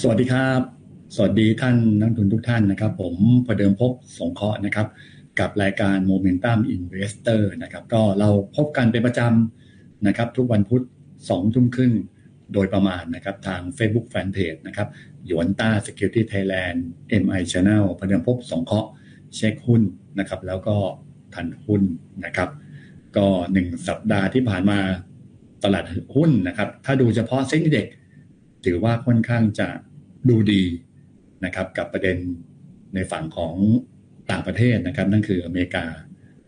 สวัสดีครับ สวัสดีท่านนักทุนทุกท่านนะครับ ผมประเดิมพบสงเคราะห์นะครับ กับรายการ Momentum Investor นะครับ ก็เราพบกันเป็นประจำนะครับ ทุกวันพุธสองทุ่มครึ่งโดยประมาณนะครับทาง Facebook Fanpage นะครับหยวนต้า Security Thailand MI Channel ประเดิมพบสงเคราะห์เช็คหุ้นนะครับ แล้วก็ทันหุ้นนะครับ ก็หนึ่งสัปดาห์ที่ผ่านมาตลาดหุ้นนะครับ ถ้าดูเฉพาะเซ็นเด็ก ถือว่าค่อนข้างจะดูดีนะครับกับประเด็นในฝั่งของต่างประเทศนะครับ นั่นคืออเมริกา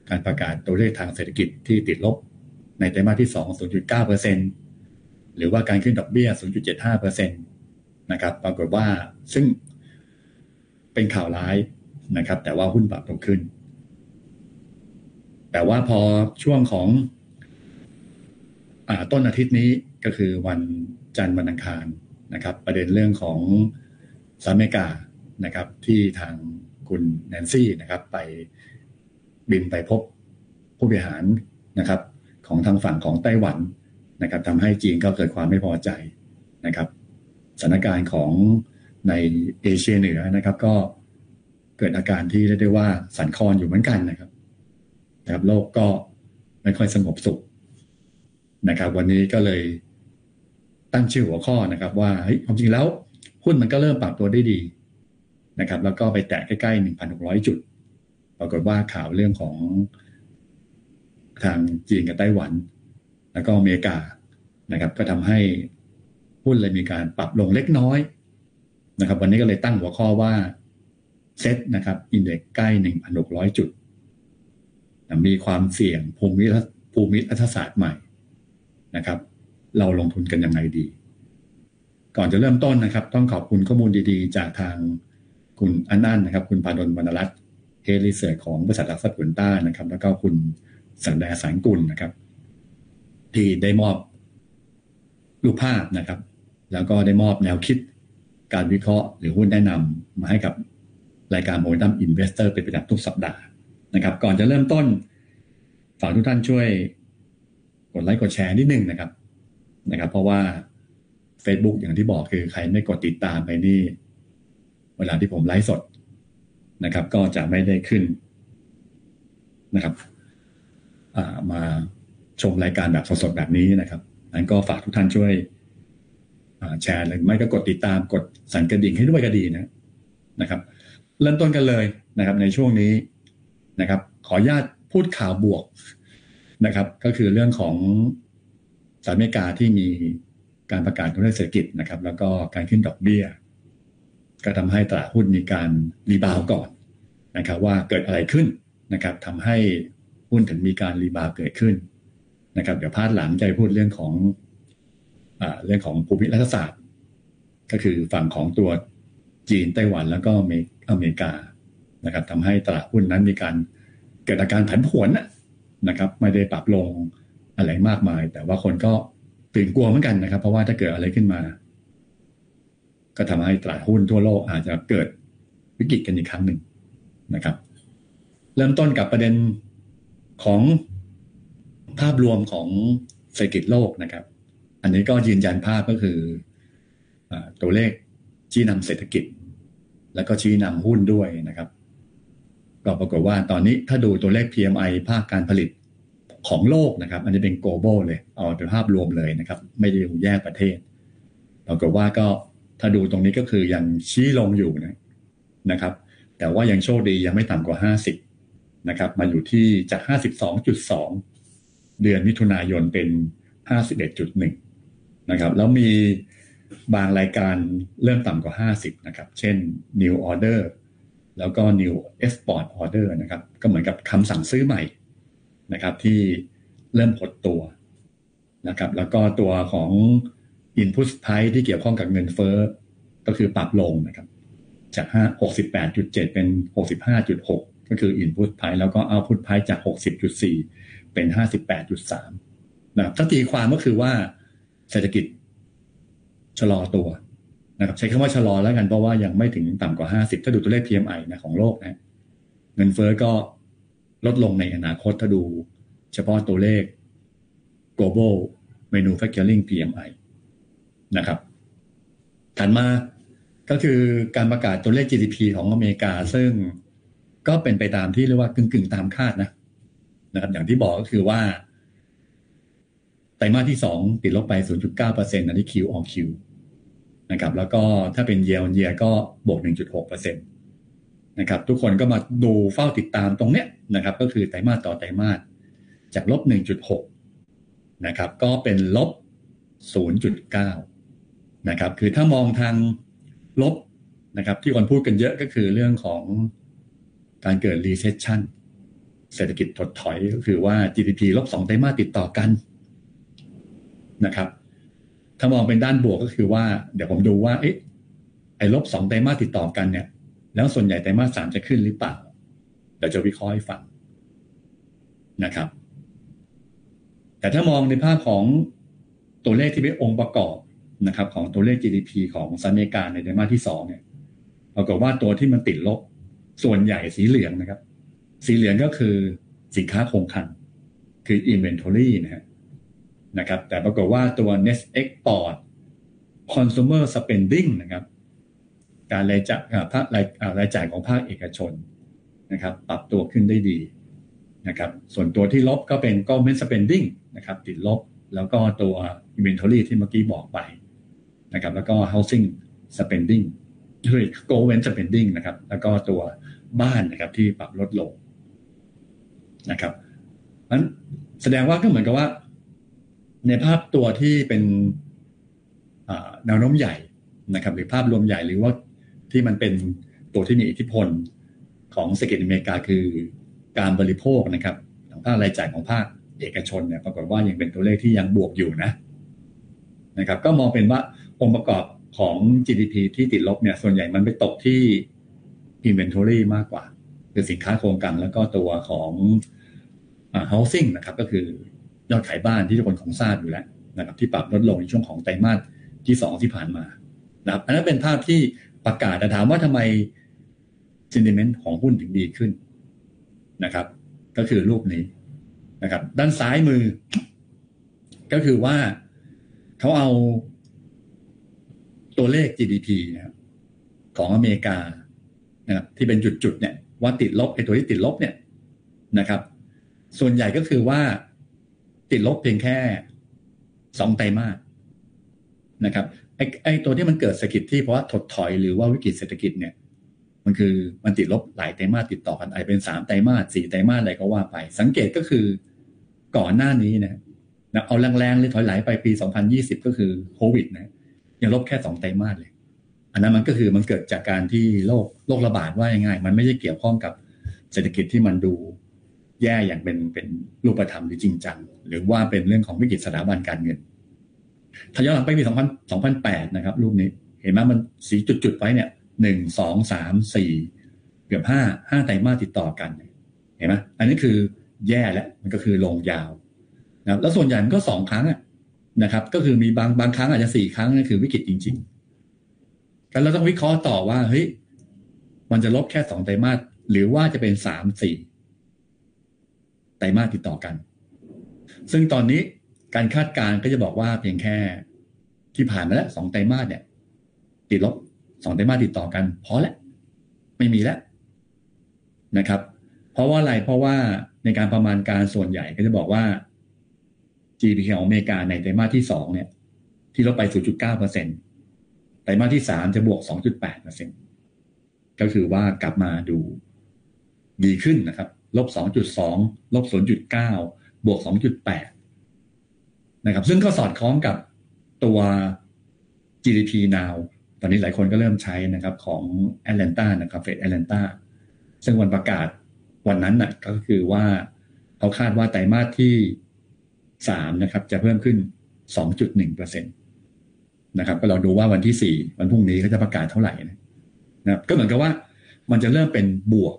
การประกาศตัวเลขทางเศรษฐกิจที่ติดลบในไตรมาสที่ 2 0.9%หรือว่าการขึ้นดอกเบี้ย 0.75%นะครับปรากฏว่าซึ่งเป็นข่าวร้ายนะครับ แต่ว่าหุ้นปรับตัวขึ้น แต่ว่าพอช่วงของอต้นอาทิตย์นี้ก็คือวันจันทร์วันอังคาร นะครับ ประเด็นเรื่องของสหรัฐอเมริกานะครับ ที่ทางคุณแนนซี่นะครับ ไปบินไปพบผู้บริหารนะครับ ของทางฝั่งของไต้หวันนะครับทำให้จีนก็เกิดความไม่พอใจนะครับสถานการณ์ของในเอเชียเหนือนะครับ ก็เกิดอาการที่เรียกได้ว่าสันคอนอยู่เหมือนกันนะครับนะครับโลกก็ไม่ค่อยสงบสุขนะครับ วันนี้ก็เลย ตั้งชื่อหัวข้อนะครับ ว่าเฮ้ยความจริงแล้วหุ้นมันก็เริ่มปรับตัวได้ดีนะครับ แล้วก็ไปแตะใกล้ๆ 1,600 จุด ปรากฏว่าข่าวเรื่องของทางจีนกับไต้หวัน แล้วก็อเมริกานะครับ ก็ทำให้หุ้นเลยมีการปรับลงเล็กน้อยนะครับ วันนี้ก็เลยตั้งหัวข้อว่าเซ็ตนะครับอินเด็กใกล้ 1,600 จุด มีความเสี่ยงภูมิภูมิรัฐศาสตร์ใหม่นะครับ เราลงทุนกันยังไงดี ก่อนจะเริ่มต้นนะครับ ต้องขอบคุณข้อมูลดีๆ จากทางคุณอันนันนะครับ คุณพาดลวรรณรัตน์เฮลิเซอร์ของบริษัทลักษณ์ผลต้านะครับ แล้วก็คุณสังแดสารกุลนะครับ ที่ได้มอบรูปภาพนะครับ แล้วก็ได้มอบแนวคิดการวิเคราะห์หรือหุ้นแนะนำมาให้กับรายการ Modern Investor เป็นประจำทุกสัปดาห์นะครับ ก่อนจะเริ่มต้นฝากทุกท่านช่วยกดไลค์กดแชร์นิดนึงนะครับ นะครับ เพราะว่า Facebook อย่างที่บอกคือใครไม่กดติดตามไปนี่ เวลาที่ผมไลฟ์สดนะครับ ก็จะไม่ได้ขึ้นนะครับมาชมรายการแบบสดๆแบบนี้นะครับนั้นก็ฝากทุกท่านช่วยแชร์หรือไม่ก็กดติดตามกดสั่นกระดิ่งให้ด้วยก็ดีนะนะครับ เริ่มต้นกันเลยนะครับ ในช่วงนี้นะครับ ขออนุญาตพูดข่าวบวกนะครับ ก็คือเรื่องของ หรัฐอเมริกาที่มีการประกาศตัวเลขเศรษฐกิจนะครับ แล้วก็การขึ้นดอกเบี้ย ก็ทำให้ตลาดหุ้นมีการรีบาวก่อนนะครับ ว่าเกิดอะไรขึ้นนะครับทำให้หุ้นถึงมีการ rebound เกิดขึ้นนะครับ เดี๋ยวพาร์ตหลังจะพูดเรื่องของอเรื่องของภูมิรัฐศาสตร์ ก็คือฝั่งของตัวจีนไต้หวันแล้วก็อเมริกานะครับทำให้ตลาดหุ้นนั้นมีการเกิดอาการผันผวนนะครับ ไม่ได้ปรับลง อะไรมากมาย แต่ว่าคนก็ตื่นกลัวเหมือนกันนะครับ เพราะว่าถ้าเกิดอะไรขึ้นมา ก็ทำให้ตลาดหุ้นทั่วโลกอาจจะเกิดวิกฤตกันอีกครั้งหนึ่งนะครับ เริ่มต้นกับประเด็นของภาพรวมของเศรษฐกิจโลกนะครับ อันนี้ก็ยืนยันภาพก็คืออตัวเลขชี้นำเศรษฐกิจ แล้วก็ชี้นำหุ้นด้วยนะครับก็ปรากฏว่าตอนนี้ถ้าดูตัวเลข PMI ภาคการผลิต ของโลกนะครับ อันนี้เป็น global เลย เอาเป็นภาพรวมเลยนะครับ ไม่ได้ดูแยกประเทศปรากฏว่าก็ถ้าดูตรงนี้ก็คือยังชี้ลงอยู่นะนะครับ แต่ว่ายังโชคดียังไม่ต่ำกว่า 50 นะครับ มาอยู่ที่จาก 52.2 เดือนมิถุนายนเป็น 51.1 นะครับ แล้วมีบางรายการเริ่มต่ำกว่า 50 นะครับ เช่น new order แล้วก็ new export order นะครับ ก็เหมือนกับคำสั่งซื้อใหม่ นะครับที่เริ่มหดตัวนะครับแล้วก็ตัวของ Input Price ที่เกี่ยวข้องกับเงินเฟ้อก็คือปรับลงนะครับจาก68.7 เป็น 65.6 ก็คือ Input Price แล้วก็ Output Price จาก 60.4 เป็น 58.3 นะครับถ้าตีความก็คือว่าเศรษฐกิจชะลอตัวนะครับใช้คำว่าชะลอแล้วกันเพราะว่ายังไม่ถึงต่ำกว่า 50 ถ้าดูตัวเลข PMI นะของโลกนะ เงินเฟ้อก็ ลดลงในอนาคตถ้าดูเฉพาะตัวเลข global manufacturing PMI นะครับถัดมาก็คือการประกาศตัวเลข GDP ของอเมริกา ซึ่งก็เป็นไปตามที่เรียกว่ากึ่งๆตามคาดนะนะครับ อย่างที่บอกก็คือว่า ไตรมาสที่สองติดลบไป 0.9%อันนี้ Q on Q นะครับ แล้วก็ถ้าเป็น year on year ก็บวก 1.6%น นะครับทุกคนก็มาดูเฝ้าติดตามตรงเนี้ยนะครับก็คือไตรมาสต่อไตรมาสจากลบ 1.6 นะครับก็เป็นลบ 0.9 นะครับคือถ้ามองทางลบนะครับที่คนพูดกันเยอะก็คือเรื่องของการเกิด recession เศรษฐกิจถดถอยก็คือว่า GDP ลบสองไตรมาสติดต่อกันนะครับถ้ามองเป็นด้านบวกก็คือว่า เดี๋ยวผมดูว่าเอ๊ะไอ้ลบสองไตรมาสติดต่อกันเนี่ย แล้วส่วนใหญ่ไตรมาสสามจะขึ้นหรือเปล่าเดี๋ยวจะวิเคราะห์ให้ฟังนะครับ แต่ถ้ามองในภาพของตัวเลขที่เป็นองค์ประกอบนะครับ ของตัวเลข GDP ของสหรัฐอเมริกาในไตรมาสที่สองเนี่ยปรากฏว่าตัวที่มันติดลบส่วนใหญ่สีเหลืองนะครับ สีเหลืองก็คือสินค้าคงคลังคือ inventory นะฮะนะครับ แต่ปรากฏว่าตัว net export consumer spending นะครับ การรายจ่ายภาครายจ่ายของภาคเอกชนนะครับ ปรับตัวขึ้นได้ดีนะครับ ส่วนตัวที่ลบก็เป็น government spending นะครับติดลบ แล้วก็ตัว inventory ที่เมื่อกี้บอกไปนะครับ แล้วก็ housing spending คือ government spending นะครับ แล้วก็ตัวบ้านนะครับที่ปรับลดลงนะครับนั้นแสดงว่าก็เหมือนกับว่า ในภาพตัวที่เป็นแนวโน้มใหญ่นะครับ หรือภาพรวมใหญ่หรือว่า ที่มันเป็นตัวที่มีอิทธิพลของเศรษฐกิจอเมริกาคือการบริโภคนะครับของภาครายจ่ายของภาคเอกชนเนี่ยปรากฏว่ายังเป็นตัวเลขที่ยังบวกอยู่นะนะครับ ก็มองเป็นว่าองค์ประกอบของ GDP ที่ติดลบเนี่ยส่วนใหญ่มันไปตกที่ inventory มากกว่า คือสินค้าโครงการแล้วก็ตัวของอ housing นะครับ ก็คือยอดขายบ้านที่ทุกคนคงทราบอยู่แล้วนะครับที่ปรับลดลงในช่วงของไตรมาสที่สองที่ผ่านมานะครับอันนั้นเป็นภาพที่ ประกาศแต่ถามว่าทำไม sentiment ของหุ้นถึงดีขึ้นนะครับ ก็คือรูปนี้นะครับ ด้านซ้ายมือ ก็คือว่าเขาเอาตัวเลข GDP นะครับของอเมริกานะครับที่เป็นจุดๆเนี่ยว่าติดลบไอ้ตัวที่ติดลบเนี่ยนะครับ ส่วนใหญ่ก็คือว่าติดลบเพียงแค่สองไตรมาสนะครับ ไอ้ไอ้ตัวที่มันเกิดเศรษฐกิจที่เพราะว่าถดถอยหรือว่าวิกฤตเศรษฐกิจเนี่ย มันคือมันติดลบหลายไตรมาสติดต่อกันไอเป็นสามไตรมาสสี่ไตรมาสอะไรก็ว่าไป สังเกตก็คือก่อนหน้านี้นะนะเอาแรงๆเลยถอยไหลไปปี 2020 ก็คือโควิดนะยังลบแค่สองไตรมาสเลย อันนั้นมันก็คือมันเกิดจากการที่โรคโรคระบาดว่ายังไงมันไม่ได้เกี่ยวข้องกับเศรษฐกิจที่มันดูแย่อย่างเป็นเป็นรูปธรรมหรือจริงจังหรือว่าเป็นเรื่องของวิกฤตสถาบันการเงิน ถ้าย้อนหลังไปปี2000 2008นะครับ รูปนี้ เห็นไหมมันสีจุดๆไว้เนี่ยหนึ่งสองสามสี่เกือบห้าห้าไตรมาสติดต่อกัน เห็นไหมอันนี้คือแย่แล้วมันก็คือลงยาวนะแล้วส่วนใหญ่มันก็สองครั้งนะครับ ก็คือมีบางบางครั้งอาจจะสี่ครั้งนั่นคือวิกฤตจริงๆกันเราต้องวิเคราะห์ต่อว่าเฮ้ยมันจะลบแค่สองไตรมาสหรือว่าจะเป็นสามสี่ไตรมาสติดต่อกัน ซึ่งตอนนี้ การคาดการณ์ก็จะบอกว่าเพียงแค่ที่ผ่านมาแล้วสองไตรมาสเนี่ย ติดลบสองไตรมาสติดต่อกันพอแล้วไม่มีแล้วนะครับ เพราะว่าอะไรเพราะว่าในการประมาณการส่วนใหญ่ก็จะบอกว่า GDP ของอเมริกาในไตรมาสที่สองเนี่ย ที่ลดไป 0.9เปอร์เซ็นไตรมาสที่สามจะบวก 2.8เปอร์เซ็นก็คือว่ากลับมาดูดีขึ้นนะครับลบ 2.2 ลบ 0.9 บวก 2.8 นะครับ ซึ่งก็สอดคล้องกับตัว GDP now ตอนนี้หลายคนก็เริ่มใช้นะครับของแอตแลนตานะครับเฟดแอตแลนตาซึ่งวันประกาศวันนั้นนะ่ะก็คือว่าเขาคาดว่าไตรมาสที่สามนะครับ จะเพิ่มขึ้น 2.1เปอร์เซ็นตนะครับ ก็เราดูว่าวันที่สี่วันพรุ่งนี้เขาจะประกาศเท่าไหร่นะครับ ก็เหมือนกับว่ามันจะเริ่มเป็นบวก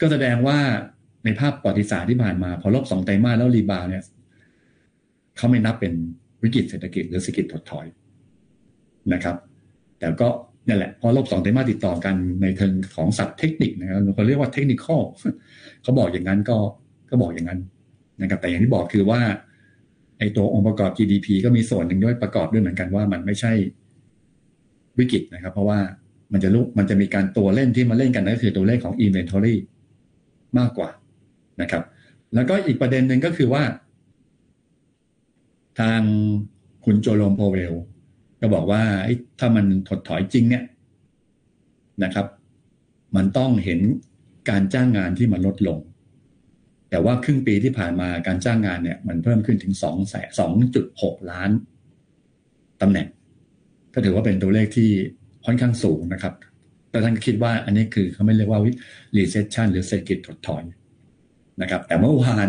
ก็แสดงว่าในภาพประวัติศาสตร์ที่ผ่านมา พอลบสองไตรมาสแล้ว rebound เนี่ย เขาไม่นับเป็นวิกฤตเศรษฐกิจหรือเศรษฐกิจถดถอยนะครับ แต่ก็นี่แหละพอลบสองไตรมาสติดต่อกันในเชิงของศัพท์เทคนิคนะครับเขาเรียกว่า technical เขาบอกอย่างนั้นก็ก็บอกอย่างนั้นนะครับ แต่อย่างที่บอกคือว่าไอ้ตัวองค์ประกอบ GDP ก็มีส่วนหนึ่งด้วยประกอบด้วยเหมือนกันว่ามันไม่ใช่วิกฤตนะครับ เพราะว่ามันจะลุกมันจะมีการตัวเล่นที่มาเล่นกันก็คือตัวเลขของ inventory มากกว่านะครับ แล้วก็อีกประเด็นหนึ่งก็คือว่า ทางคุณโจโลมโพเวล ก็บอกว่าถ้ามันถดถอยจริงเนี่ยนะครับ มันต้องเห็นการจ้างงานที่มันลดลง แต่ว่าครึ่งปีที่ผ่านมาการจ้างงานเนี่ย มันเพิ่มขึ้นถึงสองแสนสองจุดหกล้านตำแหน่ง ก็ถือว่าเป็นตัวเลขที่ค่อนข้างสูงนะครับ แต่ท่านคิดว่าอันนี้คือเขาไม่เรียกว่า recession หรือเศรษฐกิจถดถอยนะครับ แต่เมื่อวาน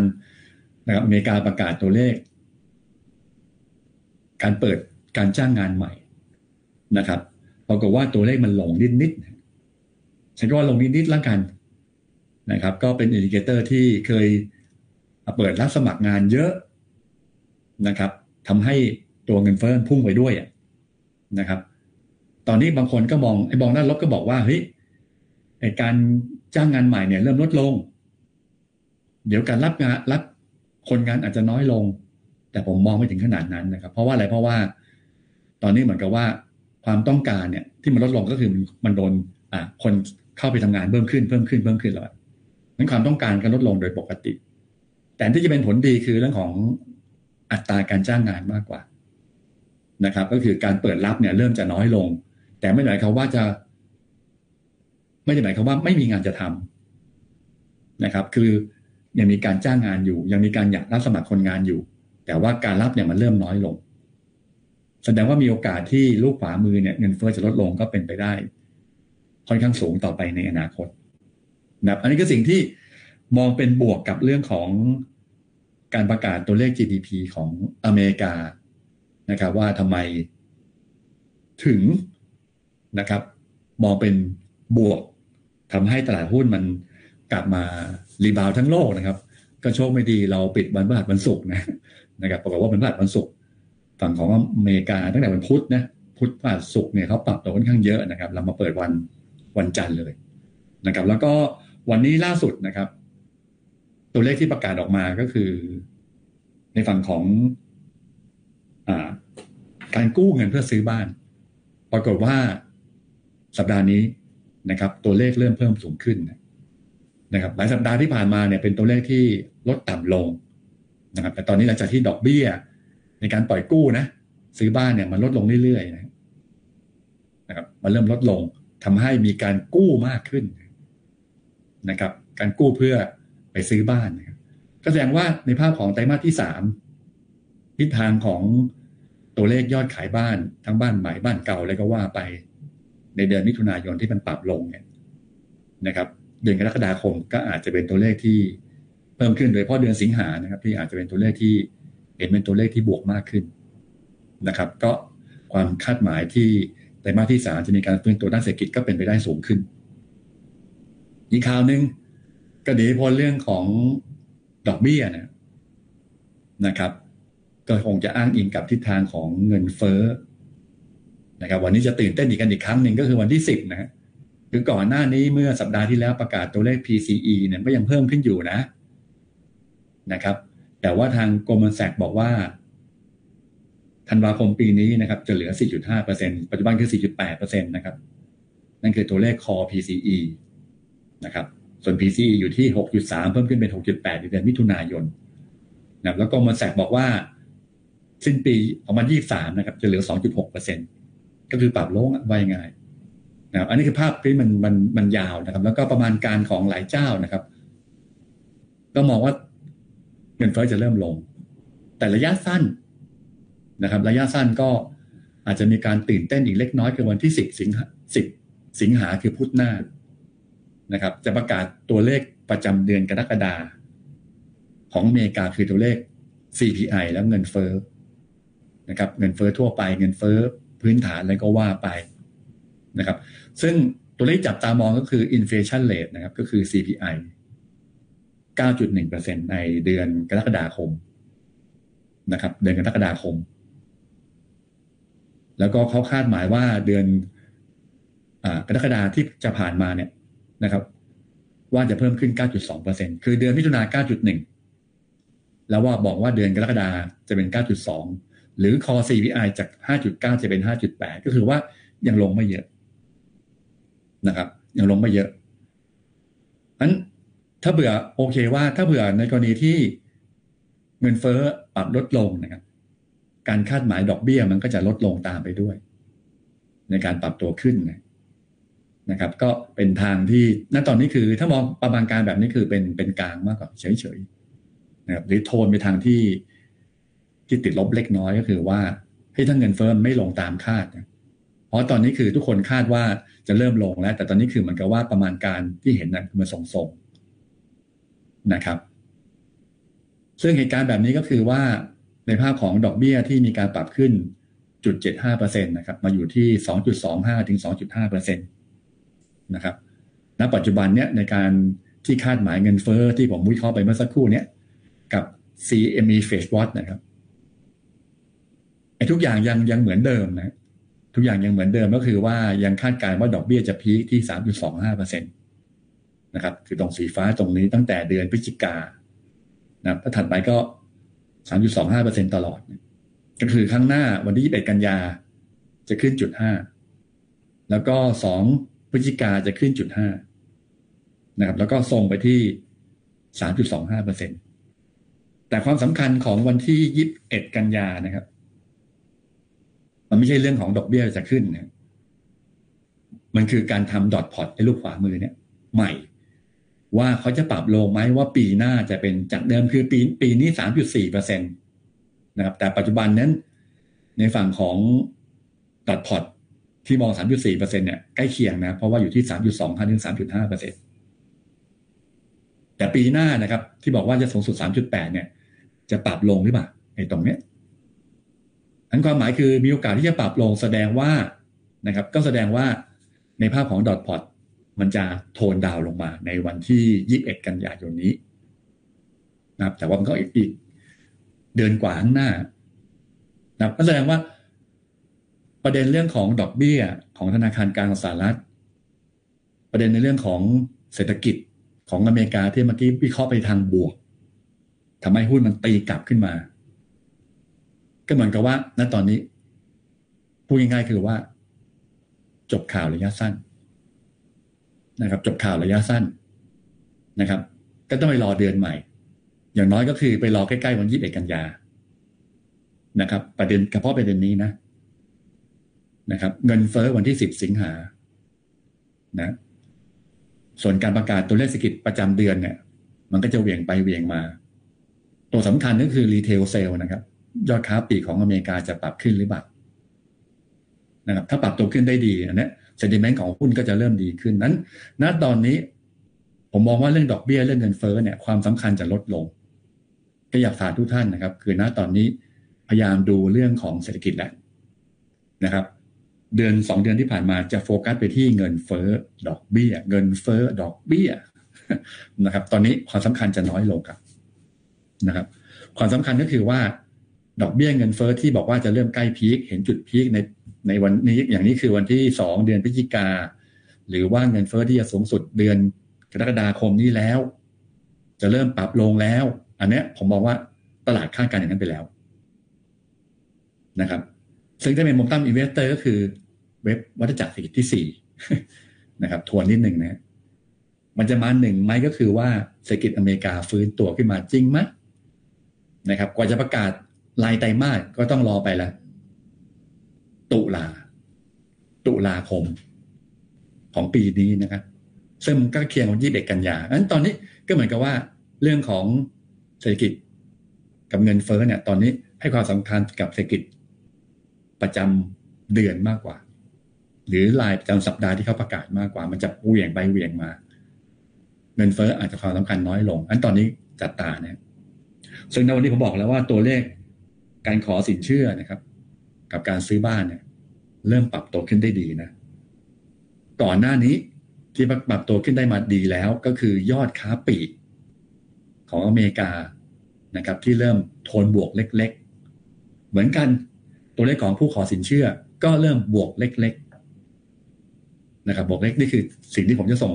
นะครับอเมริกาประกาศตัวเลข การเปิดการจ้างงานใหม่นะครับปรากฏว่าตัวเลขมันลงนิดนิดฉันก็ว่าลงนิดนิดแล้วกันนะครับ ก็เป็น indicator ที่เคยเปิดรับสมัครงานเยอะนะครับทำให้ตัวเงินเฟ้อพุ่งไปด้วยนะครับ ตอนนี้บางคนก็มองไอ้บองด้านลบก็บอกว่าเฮ้ยไอ้การจ้างงานใหม่เนี่ยเริ่มลดลง เดี๋ยวการรับงานรับคนงานอาจจะน้อยลง แต่ผมมองไม่ถึงขนาดนั้นนะครับ เพราะว่าอะไรเพราะว่า ตอนนี้เหมือนกับว่าความต้องการเนี่ย ที่มันลดลงก็คือมันโดนอ่าคนเข้าไปทำงานเพิ่มขึ้นเพิ่มขึ้นเพิ่มขึ้นแล้วนั้นความต้องการก็ลดลงโดยปกติ แต่ที่จะเป็นผลดีคือเรื่องของอัตราการจ้างงานมากกว่านะครับ ก็คือการเปิดรับเนี่ย เริ่มจะน้อยลง แต่ไม่ได้หมายความว่าจะ ไม่ได้หมายความว่าไม่มีงานจะทำนะครับ คือยังมีการจ้างงานอยู่ ยังมีการอยากรับสมัครคนงานอยู่ แต่ว่าการรับเนี่ยมันเริ่มน้อยลง แสดงว่ามีโอกาสที่ลูกขวามือเนี่ยเงินเฟ้อจะลดลงก็เป็นไปได้ ค่อนข้างสูงต่อไปในอนาคตนะอันนี้ก็สิ่งที่มองเป็นบวกกับเรื่องของการประกาศตัวเลข GDP ของอเมริกานะครับ ว่าทำไมถึงนะครับ มองเป็นบวกทำให้ตลาดหุ้นมันกลับมารีบาวทั้งโลกนะครับ ก็โชคไม่ดีเราปิดวันพฤหัสวันศุกร์นะ นะครับปรากฏว่าเป็นพฤหัสวันศุกร์ฝั่งของอเมริกาตั้งแต่วันพุธนะพุธพฤหัสศุกร์เนี่ยเขาปรับตัวค่อนข้างเยอะนะครับ เรามาเปิดวันวันจันทร์เลยนะครับ แล้วก็วันนี้ล่าสุดนะครับ ตัวเลขที่ประกาศออกมาก็คือ ในฝั่งของอการกู้เงินเพื่อซื้อบ้าน ปรากฏว่าสัปดาห์นี้นะครับ ตัวเลขเริ่มเพิ่มสูงขึ้นนะครับหลายสัปดาห์ที่ผ่านมาเนี่ยเป็นตัวเลขที่ลดต่ำลง นะครับแต่ตอนนี้หลังจากที่ดอกเบี้ย ในการปล่อยกู้นะซื้อบ้านเนี่ยมันลดลงเรื่อยๆนะครับมันเริ่มลดลงทำให้มีการกู้มากขึ้นนะครับ การกู้เพื่อไปซื้อบ้านนะครับก็แสดงว่าในภาพของไตรมาสที่สามทิศทางของตัวเลขยอดขายบ้านทั้งบ้านใหม่บ้านเก่าอะไรก็ว่าไป ในเดือนมิถุนายนที่มันปรับลงเนี่ยนะครับ เดือนกรกฎาคมก็อาจจะเป็นตัวเลขที่ เพิ่มขึ้นโดยเฉพาะเดือนสิงหานะครับ ที่อาจจะเป็นตัวเลขที่เห็นเป็นตัวเลขที่บวกมากขึ้นนะครับ ก็ความคาดหมายที่ไตรมาสที่สามจะมีการฟื้นตัวด้านเศรษฐกิจก็เป็นไปได้สูงขึ้น อีกข่าวหนึ่งก็ดีพลเรื่องของดอกเบี้ยนะนะครับ ก็คงจะอ้างอิงกับทิศทางของเงินเฟ้อนะครับ วันนี้จะตื่นเต้นอีกกันอีกครั้งหนึ่งก็คือวันที่สิบนะฮะคือก่อนหน้านี้เมื่อสัปดาห์ที่แล้วประกาศตัวเลข PCE เนี่ยก็ยังเพิ่มขึ้นอยู่นะ นะครับ แต่ว่าทางโกลแมนแซกบอกว่าธันวาคมปีนี้นะครับ จะเหลือ 4.5%ปัจจุบันคือ 4.8%นะครับ นั่นคือตัวเลข core PCE นะครับ ส่วน PC อยู่ที่ 6.3 เพิ่มขึ้นเป็น 6.8 ในเดือนมิถุนายนนะแล้วก็มาแสกบอกว่า สิ้นปี2023นะครับ จะเหลือ 2.6%ก็คือปรับลงไว้ง่ายนะอันนี้คือภาพที่มันมันมันยาวนะครับ แล้วก็ประมาณการของหลายเจ้านะครับ ก็มองว่า เงินเฟ้อจะเริ่มลง แต่ระยะสั้นนะครับ ระยะสั้นก็อาจจะมีการตื่นเต้นอีกเล็กน้อยคือวันที่10สิงหา10สิงหาคือพุธหน้านะครับ จะประกาศตัวเลขประจำเดือนกรกฎาของอเมริกาคือตัวเลข CPI แล้วเงินเฟ้อนะครับ เงินเฟ้อทั่วไป เงินเฟ้อพื้นฐานอะไรก็ว่าไปนะครับ ซึ่งตัวเลขจับตามองก็คือ inflation rate นะครับ ก็คือ CPI 9.1%ในเดือนกรกฎาคมนะครับ เดือนกรกฎาคม แล้วก็เขาคาดหมายว่าเดือนอกรกฎาที่จะผ่านมาเนี่ยนะครับ ว่าจะเพิ่มขึ้น 9.2%คือเดือนมิถุนา9.1 แล้วว่าบอกว่าเดือนกรกฎาจะเป็น 9.2 หรือ core CPI จาก 5.9 จะเป็น 5.8 ก็คือว่ายังลงไม่เยอะนะครับ ยังลงไม่เยอะนั้น ถ้าเบื่อโอเคว่าถ้าเบื่อในกรณีที่เงินเฟ้อปรับลดลงนะครับ การคาดหมายดอกเบี้ยมันก็จะลดลงตามไปด้วย ในการปรับตัวขึ้นนะครับ ก็เป็นทางที่ณตอนนี้คือถ้ามองประมาณการแบบนี้คือเป็นเป็นกลางมากกว่าเฉยๆนะครับหรือโทนไปทางที่ที่ติดลบเล็กน้อยก็คือว่าให้ถ้าเงินเฟ้อไม่ลงตามคาด เพราะตอนนี้คือทุกคนคาดว่าจะเริ่มลงแล้ว แต่ตอนนี้คือเหมือนกับว่าประมาณการที่เห็นนะมันส่งๆ นะครับ ซึ่งเหตุการณ์แบบนี้ก็คือว่าในภาพของดอกเบี้ยที่มีการปรับขึ้นจุดเจ็ดห้าเปอร์เซ็นตนะครับมาอยู่ที่สองจุดสองห้าถึงสองจุดห้าเปอร์เซ็นตนะครับ ณ ปัจจุบันเนี้ยในการที่คาดหมายเงินเฟอ้อที่ผมวิเคราะห์ไปเมื่อสักครู่เนี้ยกับ CME Fed Watch นะครับไอ้ทุกอย่างยังยังเหมือนเดิมนะ ทุกอย่างยังเหมือนเดิมก็คือว่ายังคาดการณ์ว่าดอกเบี้ยจะพีคที่สามจุดสองห้าเปอร์เซ็นต นะครับ คือตรงสีฟ้าตรงนี้ตั้งแต่เดือนพฤศจิกานะถ้าถัดไปก็สามจุดสองห้าเปอร์เซ็นตลอด ก็คือข้างหน้าวันที่ยี่สิบกันยาจะขึ้นจุดห้าแล้วก็สองพฤศจิกาจะขึ้นจุดห้านะครับ แล้วก็ส่งไปที่สามจุดสองห้าเปอร์เซ็นตแต่ความสำคัญของวันที่ยี่สิบเอ็ดกันยานะครับ มันไม่ใช่เรื่องของดอกเบี้ยจะขึ้นนี่ยมันคือการทำดอทพอตไอ้ลูกขวามือเนี่ย ใหม่ ว่าเขาจะปรับลงไหมว่าปีหน้าจะเป็นจากเดิมคือปีปีนี้สามจุดสี่เปอร์เซ็นตนะครับแต่ปัจจุบันนั้นในฝั่งของดอทพอตที่มองสามจุดสี่เปอร์เซ็นเนี่ยใกล้เคียงนะ เพราะว่าอยู่ที่สามจุดสองถึงสามจุดห้าเปอร์เซ็นตแต่ปีหน้านะครับ ที่บอกว่าจะสูงสุดสามจุดแปดเนี่ย จะปรับลงหรือเปล่าไอ้ตรงเนี้ยอันความหมายคือมีโอกาสที่จะปรับลงแสดงว่านะครับ ก็แสดงว่าในภาพของดอทพอต มันจะโทนดาวลงมาในวันที่ 21 กันยายนนี้นะครับ แต่ว่ามันก็อีกเดือนกว่าข้างหน้านะครับก็แสดงว่าประเด็นเรื่องของดอกเบี้ยของธนาคารกลางสหรัฐ ประเด็นในเรื่องของเศรษฐกิจของอเมริกาที่เมื่อกี้วิเคราะห์ไปทางบวกทำให้หุ้นมันตีกลับขึ้นมา ก็เหมือนกับว่าณตอนนี้พูดง่ายๆคือว่า จบข่าวระยะสั้น นะครับ จบข่าวระยะสั้นนะครับ ก็ต้องไปรอเดือนใหม่ อย่างน้อยก็คือไปรอใกล้ๆวันยี่สิบเอ็ดกันยานะครับ ประเด็นเฉพาะประเด็นนี้นะนะครับ เงินเฟอ้อวันที่สิบสิงหานะส่วนการประกาศตัวเลขเศรษฐกิจประจำเดือนเนี่ย มันก็จะเหวี่ยงไปเหวี่ยงมา ตัวสำคัญก็คือ retail sales นะครับ ยอดค้าปลีกของอเมริกาจะปรับขึ้นหรือเปล่านะครับ ถ้าปรับตัวขึ้นได้ดีอันนี้ sentiment ของหุ้นก็จะเริ่มดีขึ้นนั้น ณตอนนี้ผมมองว่าเรื่องดอกเบี้ยเรื่องเงินเฟ้อเนี่ยความสำคัญจะลดลง ก็อยากฝากทุกท่านนะครับ คือณตอนนี้พยายามดูเรื่องของเศรษฐกิจแล้วนะครับ เดือนสองเดือนที่ผ่านมาจะโฟกัสไปที่เงินเฟ้อดอกเบี้ย เงินเฟ้อดอกเบี้ยนะครับ ตอนนี้ความสำคัญจะน้อยลงครับนะครับ ความสำคัญก็คือว่าดอกเบี้ยเงินเฟอ้อที่บอกว่าจะเริ่มใกล้พีคเห็นจุดพีคใน ในวันนี้อย่างนี้คือวันที่สองเดือนพฤศจิกา หรือว่าเงินเฟอ้อที่จะสูงสุดเดือนกรกฎาคมนี้แล้ว จะเริ่มปรับลงแล้ว อันนี้ผมบอกว่าตลาดคาดการณ์อย่างนั้นไปแล้วนะครับ ซึ่งจะเป็นมุม Monak Investor ก็คือ wave วัฏจักรเศรษฐกิจที่สี่นะครับทวนนิดหนึ่งนะมันจะมาหนึ่งไหมก็คือว่าเศรษฐกิจอเมริกาฟื้นตัวขึ้นมาจริงไหมนะครับ กว่าจะประกาศรายไตรมาสก็ต้องรอไปละ ตุลา ตุลาคม ของปีนี้นะครับซึ่งก็เคียงวันที่เดือนกันยาอะตอนนี้ก็เหมือนกับว่าเรื่องของเศรษฐกิจกับเงินเฟ้อเนี่ย ตอนนี้ให้ความสำคัญกับเศรษฐกิจประจำเดือนมากกว่า หรือรายประจำสัปดาห์ที่เขาประกาศมากกว่า มันจะเหวี่ยงไปเหวี่ยงมา เงินเฟ้ออาจจะความสำคัญน้อยลง อันตอนนี้จัดตาเนี่ยซึ่งในวันนี้ผมบอกแล้วว่าตัวเลขการขอสินเชื่อนะครับ กับการซื้อบ้านเนี่ย เริ่มปรับตัวขึ้นได้ดีนะ ก่อนหน้านี้ที่ปรับตัวขึ้นได้มาดีแล้วก็คือยอดค้าปลีกของอเมริกานะครับ ที่เริ่มโทนบวกเล็ก ๆ เหมือนกันตัวเลขของผู้ขอสินเชื่อ ก็เริ่มบวกเล็ก ๆ นะครับ บวกเล็กนี่คือสิ่งที่ผมจะส่ง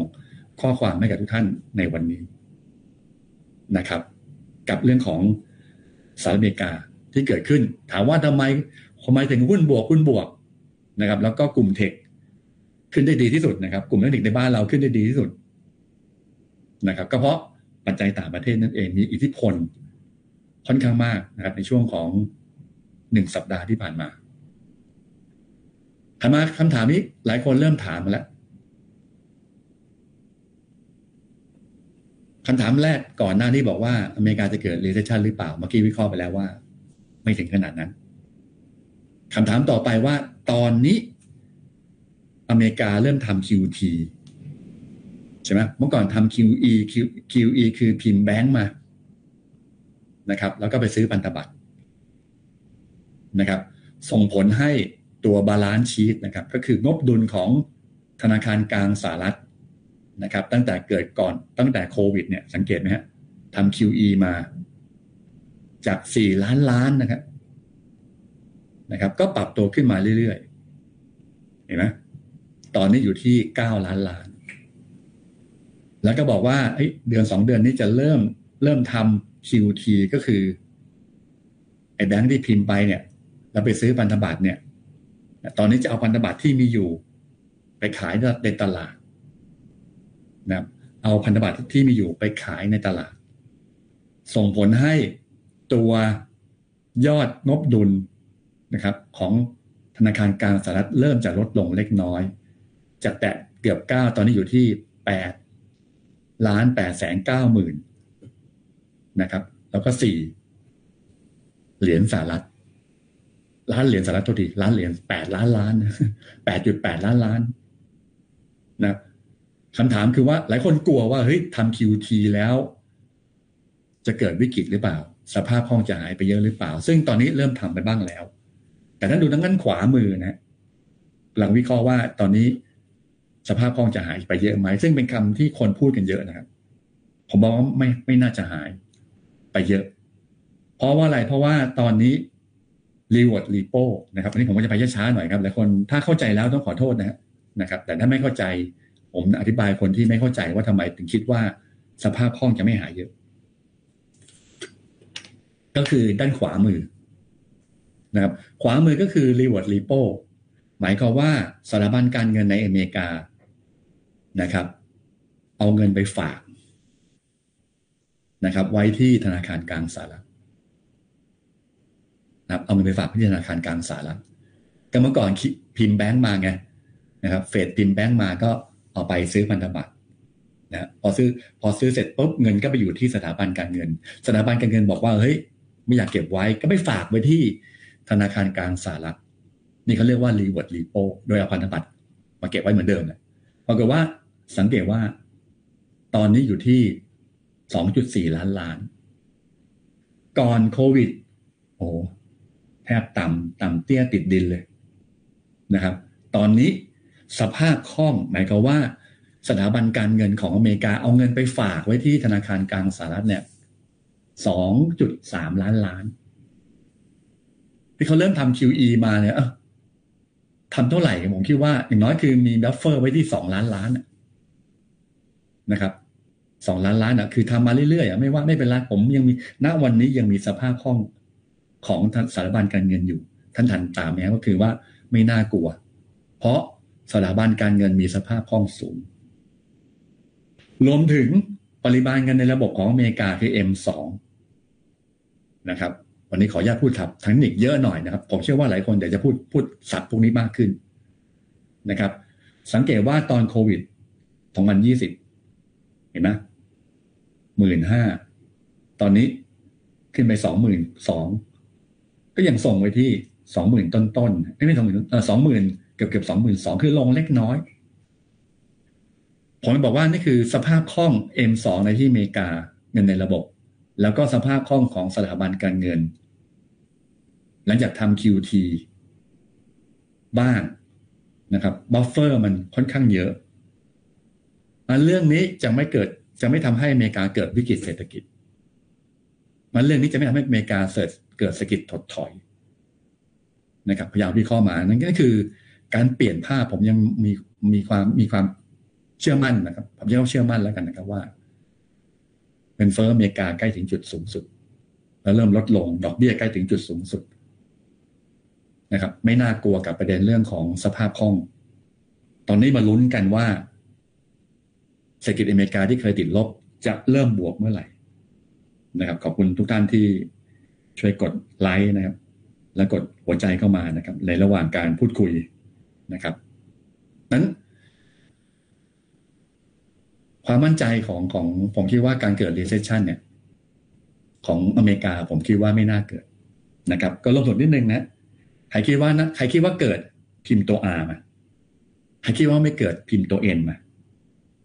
ข้อความให้กับทุกท่านในวันนี้นะครับ กับเรื่องของสหรัฐอเมริกาที่เกิดขึ้น ถามว่าทำไม ทำไมถึงหุ้นบวกหุ้นบวกนะครับ แล้วก็กลุ่มเทคขึ้นได้ดีที่สุดนะครับ กลุ่มเทคในบ้านเราขึ้นได้ดีที่สุดนะครับ ก็เพราะปัจจัยต่างประเทศนั่นเองมีอิทธิพลค่อนข้างมากนะครับ ในช่วงของหนึ่งสัปดาห์ที่ผ่านมาถัดมาคำถามนี้หลายคนเริ่มถามมาแล้วคำถามแรกก่อนหน้านี้บอกว่าอเมริกาจะเกิด recession หรือเปล่า เมื่อกี้วิเคราะห์ไปแล้วว่า ไม่ถึงขนาดนั้น คำถามต่อไปว่าตอนนี้อเมริกาเริ่มทำ QT ใช่ไหมเมื่อก่อนทำ QE QE คือพิมพ์แบงก์มานะครับ แล้วก็ไปซื้อพันธบัตรนะครับ ส่งผลให้ตัว balance sheet นะครับ ก็คืองบดุลของธนาคารกลางสหรัฐนะครับ ตั้งแต่เกิดก่อนตั้งแต่โควิดเนี่ยสังเกตไหมฮะทำ QE มาจาก 4 ล้านล้านนะครับ นะครับ ก็ปรับตัวขึ้นมาเรื่อยๆ เห็นไหมตอนนี้อยู่ที่9ล้านล้าน แล้วก็บอกว่าเดือนสองเดือนนี้จะเริ่มเริ่มทำ QT ก็คือไอ้แบงค์ที่พิมพ์ไปเนี่ยแล้วไปซื้อพันธบัตรเนี่ย ตอนนี้จะเอาพันธบัตรที่มีอยู่ ไปขายในตลาดนะเอาพันธบัตรที่มีอยู่ไปขายในตลาด ส่งผลให้ตัวยอดงบดุล นะครับของธนาคารกลางสหรัฐเริ่มจะลดลงเล็กน้อย จากแตะเกือบเก้าตอนนี้อยู่ที่แปดล้านแปดแสนเก้าหมื่นนะครับ แล้วก็สี่เหรียญสหรัฐล้านเหรียญสหรัฐทุทีล้านเหรียญแปดล้านล้านแปดจุดแปดล้านล้านนะคำถามคือว่า หลายคนกลัวว่าเฮ้ยทำ QT แล้ว จะเกิดวิกฤตหรือเปล่า สภาพคล่องจะหายไปเยอะหรือเปล่า ซึ่งตอนนี้เริ่มทำไปบ้างแล้ว แต่ถ้าดูทางด้านขวามือนะหลังวิเคราะห์ว่าตอนนี้สภาพคล่องจะหายไปเยอะไหม ซึ่งเป็นคำที่คนพูดกันเยอะนะครับ ผมบอกว่าไม่ไม่น่าจะหายไปเยอะ เพราะว่าอะไรเพราะว่าตอนนี้รีวอร์ดรีโปนะครับอันนี้ผมก็จะไปช้าๆหน่อยครับหลายคนถ้าเข้าใจแล้วต้องขอโทษนะนะครับ แต่ถ้าไม่เข้าใจ ผมอธิบายคนที่ไม่เข้าใจว่าทำไมถึงคิดว่าสภาพคล่องจะไม่หายเยอะ ก็คือด้านขวามือ นะครับขวามือก็คือ reward repo หมายความว่าสถาบันการเงินในอเมริกานะครับ เอาเงินไปฝากนะครับ ไว้ที่ธนาคารกลางสหรัฐนะครับเอาเงินไปฝากที่ธนาคารกลางสหรัฐก็เมื่อก่อนพิมพ์แบงก์มาไงนะครับ เฟดพิมพ์แบงก์มาก็เอาไปซื้อพันธบัตรนะพอซื้อพอซื้อเสร็จปุ๊บเงินก็ไปอยู่ที่สถาบันการเงิน สถาบันการเงินบอกว่าเฮ้ยไม่อยากเก็บไว้ก็ไปฝากไว้ที่ ธนาคารกลางสหรัฐ นี่เขาเรียกว่า reward repo โดยเอาพันธบัตรมาเก็บไว้เหมือนเดิมเลยปรากฏว่าสังเกตว่า ตอนนี้อยู่ที่2.4ล้านล้าน ก่อนโควิด โอ้แทบต่ำต่ำเตี้ยติดดินเลยนะครับ ตอนนี้สภาพคล่องหมายความว่า สถาบันการเงินของอเมริกาเอาเงินไปฝากไว้ที่ธนาคารกลางสหรัฐเนี่ยสองจุดสามล้านล้าน ที่เขาเริ่มทำ QE มาเนี่ยทำเท่าไหร่ผมคิดว่าอย่างน้อยคือมี buffer ไว้ที่สองล้านล้านนะครับสองล้านล้านอะคือทำมาเรื่อยๆอะไม่ว่าไม่เป็นไรผมยังมีณวันนี้ยังมีสภาพคล่องของสถาบันการเงินอยู่ ท่านทันตามไหมก็คือว่าไม่น่ากลัว เพราะสถาบันการเงินมีสภาพคล่องสูง รวมถึงปริมาณเงินในระบบของอเมริกาคือ M2 นะครับ วันนี้ขออนุญาตพูดครับเทคนิคเยอะหน่อยนะครับ ผมเชื่อว่าหลายคนเดี๋ยวจะพูดพูดศัพพวกนี้มากขึ้นนะครับ สังเกตว่าตอนโควิด2020เห็นไหมหมื่นห้าตอนนี้ขึ้นไปสองหมื่นสองก็ยังส่งไว้ที่สองหมื่นต้นๆไม่สองหมื่นสองหมื่นเกือบเกือบสองหมื่นสองคือลงเล็กน้อย ผมบอกว่านี่คือสภาพคล่อง M2 ในที่อเมริกาเงินในระบบ แล้วก็สภาพคล่องของสถาบันการเงิน หลังจากทำ QT บ้างนะครับบัฟเฟอร์มันค่อนข้างเยอะมันเรื่องนี้จะไม่เกิดจะไม่ทำให้อเมริกาเกิดวิกฤตเศรษฐกิจ มันเรื่องนี้จะไม่ทำให้อเมริกาเกิดเศรษฐกิจถดถอยนะครับพยายามวิเคราะห์มา นั่นก็คือการเปลี่ยนภาพผมยังมีมีความมีความเชื่อมั่นนะครับ ผมยังเชื่อมั่นแล้วกันนะครับว่าเงินเฟ้ออเมริกาใกล้ถึงจุดสูงสุด แล้วเริ่มลดลง ดอกเบี้ยใกล้ถึงจุดสูงสุด นะครับ ไม่น่ากลัวกับประเด็นเรื่องของสภาพคล่อง ตอนนี้มาลุ้นกันว่าเศรษฐกิจอเมริกาที่เคยติดลบจะเริ่มบวกเมื่อไหร่นะครับ ขอบคุณทุกท่านที่ช่วยกดไลค์นะครับ และกดหัวใจเข้ามานะครับ ในระหว่างการพูดคุยนะครับนั้น ความมั่นใจของของผมคิดว่าการเกิด recession เนี่ย ของอเมริกาผมคิดว่าไม่น่าเกิดนะครับ ก็ลงทุนนิดนึงนะ ใครคิดว่านะใครคิดว่าเกิดพิมพ์ตัว R มาใครคิดว่าไม่เกิดพิมพ์ตัว N มา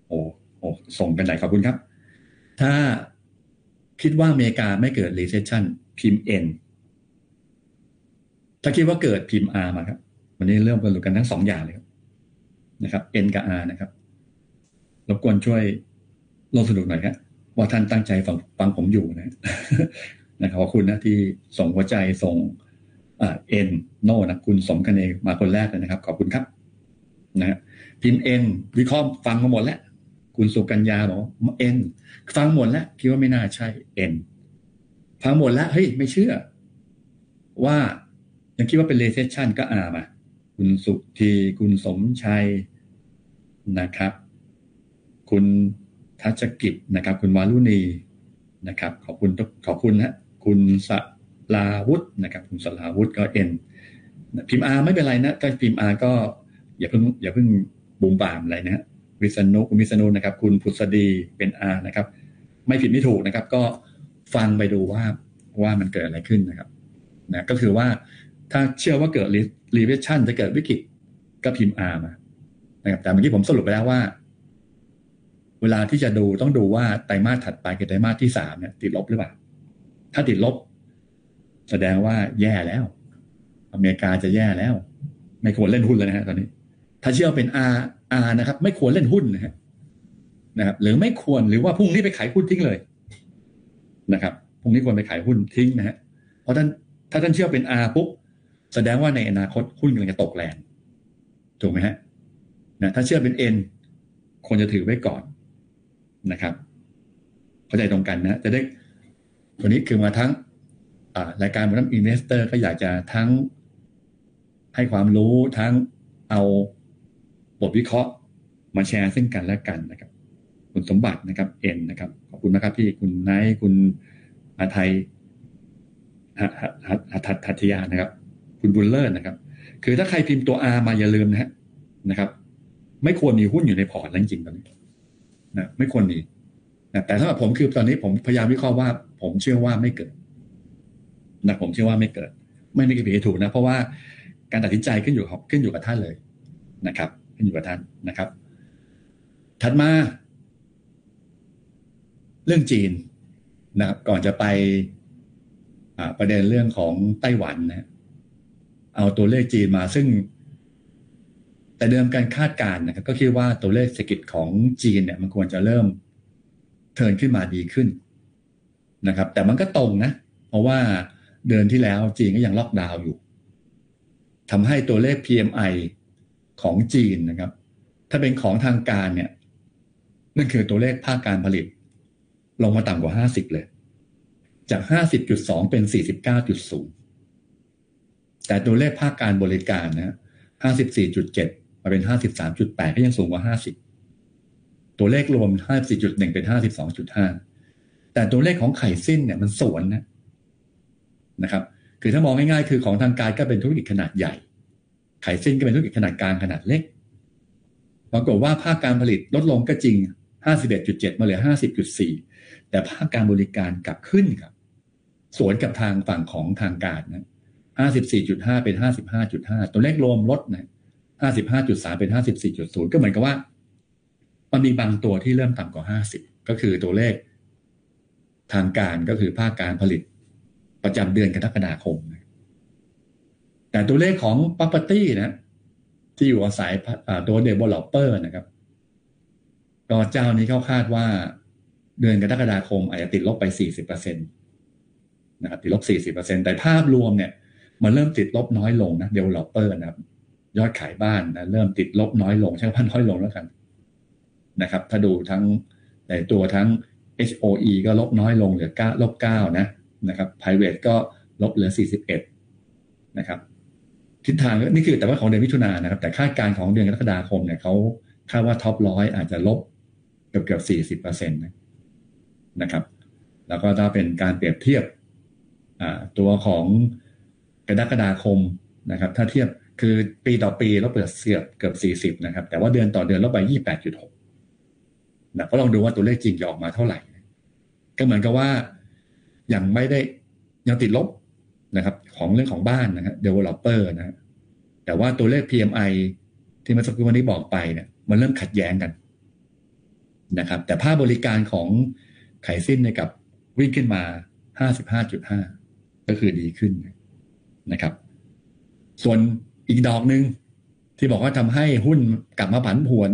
โอ้โอ้ส่งกันไหนขอบคุณครับ ถ้าคิดว่าอเมริกาไม่เกิด recession พิมพ์ N ถ้าคิดว่าเกิดพิมพ์ R มาครับ วันนี้เริ่มกันลุ้กันทั้งสองอย่างเลยครับนะครับ N กับ R นะครับรบกวนช่วยลงสนุกหน่อยครับว่าท่านตั้งใจฟังฟังผมอยู่นะนะครับขอบคุณนะที่ส่งหัวใจส่ง เอ็นโนนะคุณสมกันเองมาคนแรกเลยนะครับ ขอบคุณครับนะพิมพ์เอ็นวิเคราะห์ฟังมาหมดแล้ว คุณสุกัญญาบอกเอ็นฟังหมดแล้วคิดว่าไม่น่าใช่เอ็นฟังหมดแล้วเฮ้ยไม่เชื่อ ว่ายังคิดว่าเป็นเลเซชันก็อามา คุณสุทีคุณสมชัยนะครับ คุณทัชกิจนะครับ คุณวารุณีนะครับ ขอบคุณขอบคุณนะคุณส ลาวุฒินะครับคุณสลาวุฒิก็เอ็นพิมพ์อาไม่เป็นไรนะก็พิมพ์อาก็อย่าเพิ่งอย่าเพิ่งบุมบามอะไรนะฮะวิษณุคุณวิษณุนะครับ คุณพุทธดีเป็นอานะครับ ไม่ผิดไม่ถูกนะครับ ก็ฟังไปดูว่าว่ามันเกิดอะไรขึ้นนะครับนะก็คือว่าถ้าเชื่อว่าเกิดรีเวชั่นจะเกิดวิกฤตก็พิมพ์อามานะครับ แต่เมื่อกี้ผมสรุปไปแล้วว่า เวลาที่จะดูต้องดูว่าไตรมาสถัดไปกับไตรมาสที่สามเนี่ยติดลบหรือเปล่า ถ้าติดลบ แสดงว่าแย่แล้ว อเมริกาจะแย่แล้ว ไม่ควรเล่นหุ้นเลยนะฮะตอนนี้ ถ้าเชื่อเป็น R R นะครับ ไม่ควรเล่นหุ้นนะฮะนะครับ หรือไม่ควรหรือว่าพรุ่งนี้ไปขายหุ้นทิ้งเลยนะครับพรุ่งนี้ควรไปขายหุ้นทิ้งนะฮะเพราะท่านถ้าท่านเชื่อเป็น R ปุ๊บแสดงว่าในอนาคตหุ้นกำลังจะตกแรงถูกไหมฮะนะถ้าเชื่อเป็น N ควรจะถือไว้ก่อนนะครับ เข้าใจตรงกันนะจะได้วันนี้คือมาทั้ง รายการ Monak Investor ก็อยากจะทั้งให้ความรู้ทั้งเอาบทวิเคราะห์มาแชร์ซึ่งกันและกันนะครับ คุณสมบัตินะครับ N นะครับ ขอบคุณนะครับพี่คุณไนท์คุณอาไทยหัตทัตยานะครับ คุณบุลเลอร์นะครับ คือถ้าใครพิมพ์ตัว R มาอย่าลืมนะฮะนะครับ ไม่ควรมีหุ้นอยู่ในพอร์ตแล้วจริงๆตอนนี้นะไม่ควรมีนะแต่สำหรับผมคือตอนนี้ผมพยายามวิเคราะห์ว่า ผมเชื่อว่าไม่เกิด นะผมเชื่อว่าไม่เกิด ไม่มีผิดถูกนะ เพราะว่าการตัดสินใจขึ้นอยู่ขึ้นอยู่กับท่านเลยนะครับ ขึ้นอยู่กับท่านนะครับ ถัดมา เรื่องจีนนะครับก่อนจะไปประเด็นเรื่องของไต้หวันนะเอาตัวเลขจีนมาซึ่ง แต่เดิมการคาดการณ์นะครับ ก็คิดว่าตัวเลขเศรษฐกิจของจีนเนี่ย มันควรจะเริ่มเทินขึ้นมาดีขึ้นนะครับ แต่มันก็ตรงนะ เพราะว่า เดือนที่แล้วจีนก็ยังล็อกดาวน์อยู่ทำให้ตัวเลข PMI ของจีนนะครับ ถ้าเป็นของทางการเนี่ย นั่นคือตัวเลขภาคการผลิต ลงมาต่ำกว่า 50 เลย จาก 50.2 เป็น 49.0 แต่ตัวเลขภาคการบริการนะ54.7 มาเป็น 53.8 ก็ยังสูงกว่า 50 ตัวเลขรวม 54.1 เป็น 52.5 แต่ตัวเลขของไข่สิ้นเนี่ยมันสวนนะ นะครับ คือถ้ามองง่ายๆคือของทางการก็เป็นธุรกิจขนาดใหญ่ ขายสิ้นก็เป็นธุรกิจขนาดกลางขนาดเล็ก ปรากฏว่าภาคการผลิตลดลงก็จริง 51.7 มาเหลือ 50.4 แต่ภาคการบริการกลับขึ้นครับ สวนกับทางฝั่งของทางการนะ 54.5 เป็น 55.5 ตัวเลขรวมลดนะ 55.3 เป็น 54.0 ก็เหมือนกับว่ามันมีบางตัวที่เริ่มต่ำกว่า 50 ก็คือตัวเลขทางการก็คือภาคการผลิต ประจำเดือนกรกฎาคม แต่ตัวเลขของ property นะที่อยู่อาศัยตัว developer นะครับก็เจ้านี้เขาคาดว่าเดือนกรกฎาคมอาจจะติดลบไป40%นะครับติดลบ40%แต่ภาพรวมเนี่ย มันเริ่มติดลบน้อยลงนะ developer นะครับ ยอดขายบ้านนะเริ่มติดลบน้อยลง ใช้พันน้อยลงแล้วกันนะครับ ถ้าดูทั้งในตัวทั้ง HOE ก็ลบน้อยลงเหลือ9ลบ9นะ นะครับ private ก็ลบเหลือ 41 นะครับ ทิศทางนี่คือแต่ว่าของเดือนมิถุนายนนะครับ แต่คาดการณ์ของเดือนกรกฎาคมเนี่ยเขาคาดว่าท็อปร้อยอาจจะลบเกือบเกือบสี่สิบเปอร์เซ็นต์นะครับ แล้วก็ถ้าเป็นการเปรียบเทียบตัวของกรกฎาคมนะครับ ถ้าเทียบคือปีต่อปีลบเกือบเสือบเกือบสี่สิบนะครับ แต่ว่าเดือนต่อเดือนลบไปยี่แปดจุดหกนะก็ลองดูว่าตัวเลขจริงจะออกมาเท่าไหร่ ก็เหมือนกับว่า ยังไม่ได้ยังติดลบนะครับของเรื่องของบ้านนะฮะ developer นะแต่ว่าตัวเลข PMI ที่มื่อสักครู่วันนี้บอกไปเนี่ยมันเริ่มขัดแย้งกันนะครับ แต่ภาพบริการของไขสิ้นในกับวิ่งขึ้นมา 55.5 ก็คือดีขึ้นนะครับ ส่วนอีกดอกหนึ่งที่บอกว่าทำให้หุ้นกลับมาผันผวน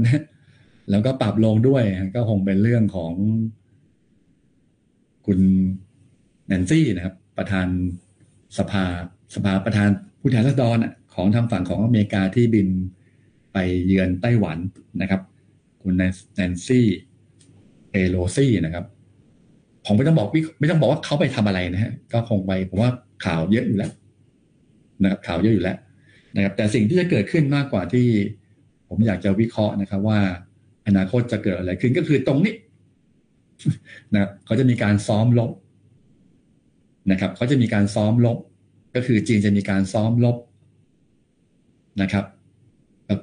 แล้วก็ปรับลงด้วย ก็คงเป็นเรื่องของคุณ แนนซี่นะครับ ประธานสภาสภาประธานผู้แทนราษฎรของทางฝั่งของอเมริกาที่บินไปเยือนไต้หวันนะครับ คุณแนนซี่เอโลซี่นะครับผมไม่ต้องบอกไม่ต้องบอกว่าเขาไปทำอะไรนะฮะก็คงไปผมว่าข่าวเยอะอยู่แล้วนะครับ ข่าวเยอะอยู่แล้วนะครับ แต่สิ่งที่จะเกิดขึ้นมากกว่าที่ ผมอยากจะวิเคราะห์นะครับ ว่าอนาคตจะเกิดอะไรขึ้นก็คือตรงนี้นะเขาจะมีการซ้อมลบ นะครับเขาจะมีการซ้อมลบ ก็คือจีนจะมีการซ้อมลบนะครับ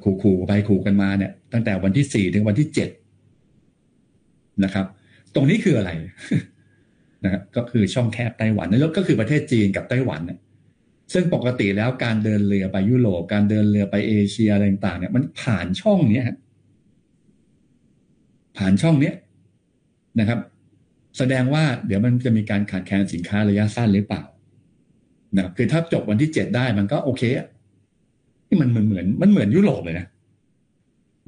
ขู่ๆไปขู่กันมาเนี่ย ตั้งแต่วันที่สี่ถึงวันที่เจ็ดนะครับ ตรงนี้คืออะไรนะครับก็คือช่องแคบไต้หวันแล้วก็คือประเทศจีนกับไต้หวันเนี่ยซึ่งปกติแล้วการเดินเรือไปยุโรปการเดินเรือไปเอเชียอะไรต่างๆเนี่ย มันผ่านช่องเนี้ยผ่านช่องเนี้ยนะครับ แสดงว่าเดี๋ยวมันจะมีการขาดแคลนสินค้าระยะสั้นหรือเปล่านะคือถ้าจบวันที่เจ็ดได้มันก็โอเคอะนี่มันเหมือนเหมือนมันเหมือนยุโรปเลยนะ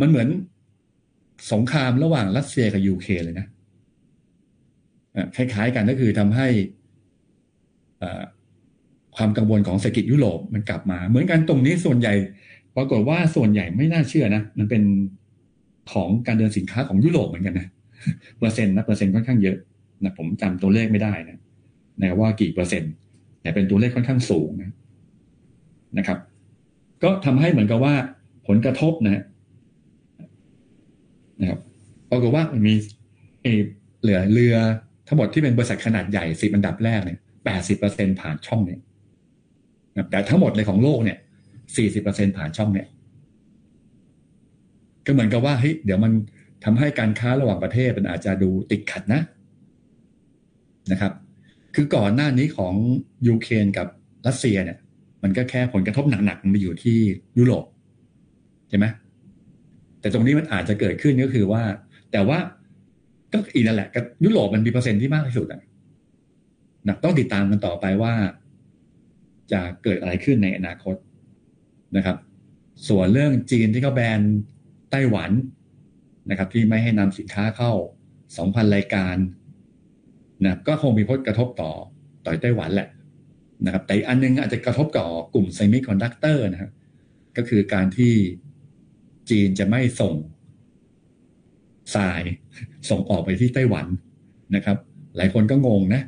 มันเหมือนสงครามระหว่างรัสเซียกับยูเคเลยนะคล้ายๆกันก็คือทำให้ความกังวลของเศรษฐกิจยุโรปมันกลับมา เหมือนกันตรงนี้ส่วนใหญ่ ปรากฏว่าส่วนใหญ่ไม่น่าเชื่อนะ มันเป็นของการเดินสินค้าของยุโรปเหมือนกันนะเปอร์เซ็นต์นะเปอร์เซ็นต์ค่อนข้างเยอะ นะผมจำตัวเลขไม่ได้นะนะว่ากี่เปอร์เซ็นต์ แต่เป็นตัวเลขค่อนข้างสูงนะนะครับ ก็ทำให้เหมือนกับว่าผลกระทบนะนะครับปรากฏว่ามีเอเหลือเรือทั้งหมดที่เป็นบริษัทขนาดใหญ่สิบอันดับแรกเนี่ยแปดสิบเปอร์เซ็นผ่านช่องเนี่ยแต่ทั้งหมดเลยของโลกเนี่ยสี่สิบเปอร์เซ็นผ่านช่องเนี่ย ก็เหมือนกับว่าเฮ้ยเดี๋ยวมันทำให้การค้าระหว่างประเทศมันอาจจะดูติดขัดนะ นะครับ คือก่อนหน้านี้ของยูเครนกับรัสเซียเนี่ย มันก็แค่ผลกระทบหนักๆมันไปอยู่ที่ยุโรปใช่ไหมแต่ตรงนี้มันอาจจะเกิดขึ้นก็คือว่า แต่ว่าก็อีกนั่นแหละยุโรปมันมีเปอร์เซ็นต์ที่มากที่สุดอะนะต้องติดตามกันต่อไปว่า จะเกิดอะไรขึ้นในอนาคตนะครับ ส่วนเรื่องจีนที่เขาแบนไต้หวันนะครับ ที่ไม่ให้นำสินค้าเข้า 2,000 รายการ นะก็คงมีผลกระทบต่อต่อไต้หวันแหละนะครับแต่อันนึงอาจจะกระทบกับกลุ่ม semiconductor นะครับก็คือการที่จีนจะไม่ส่งทรายส่งออกไปที่ไต้หวันนะครับ หลายคนก็งงนะ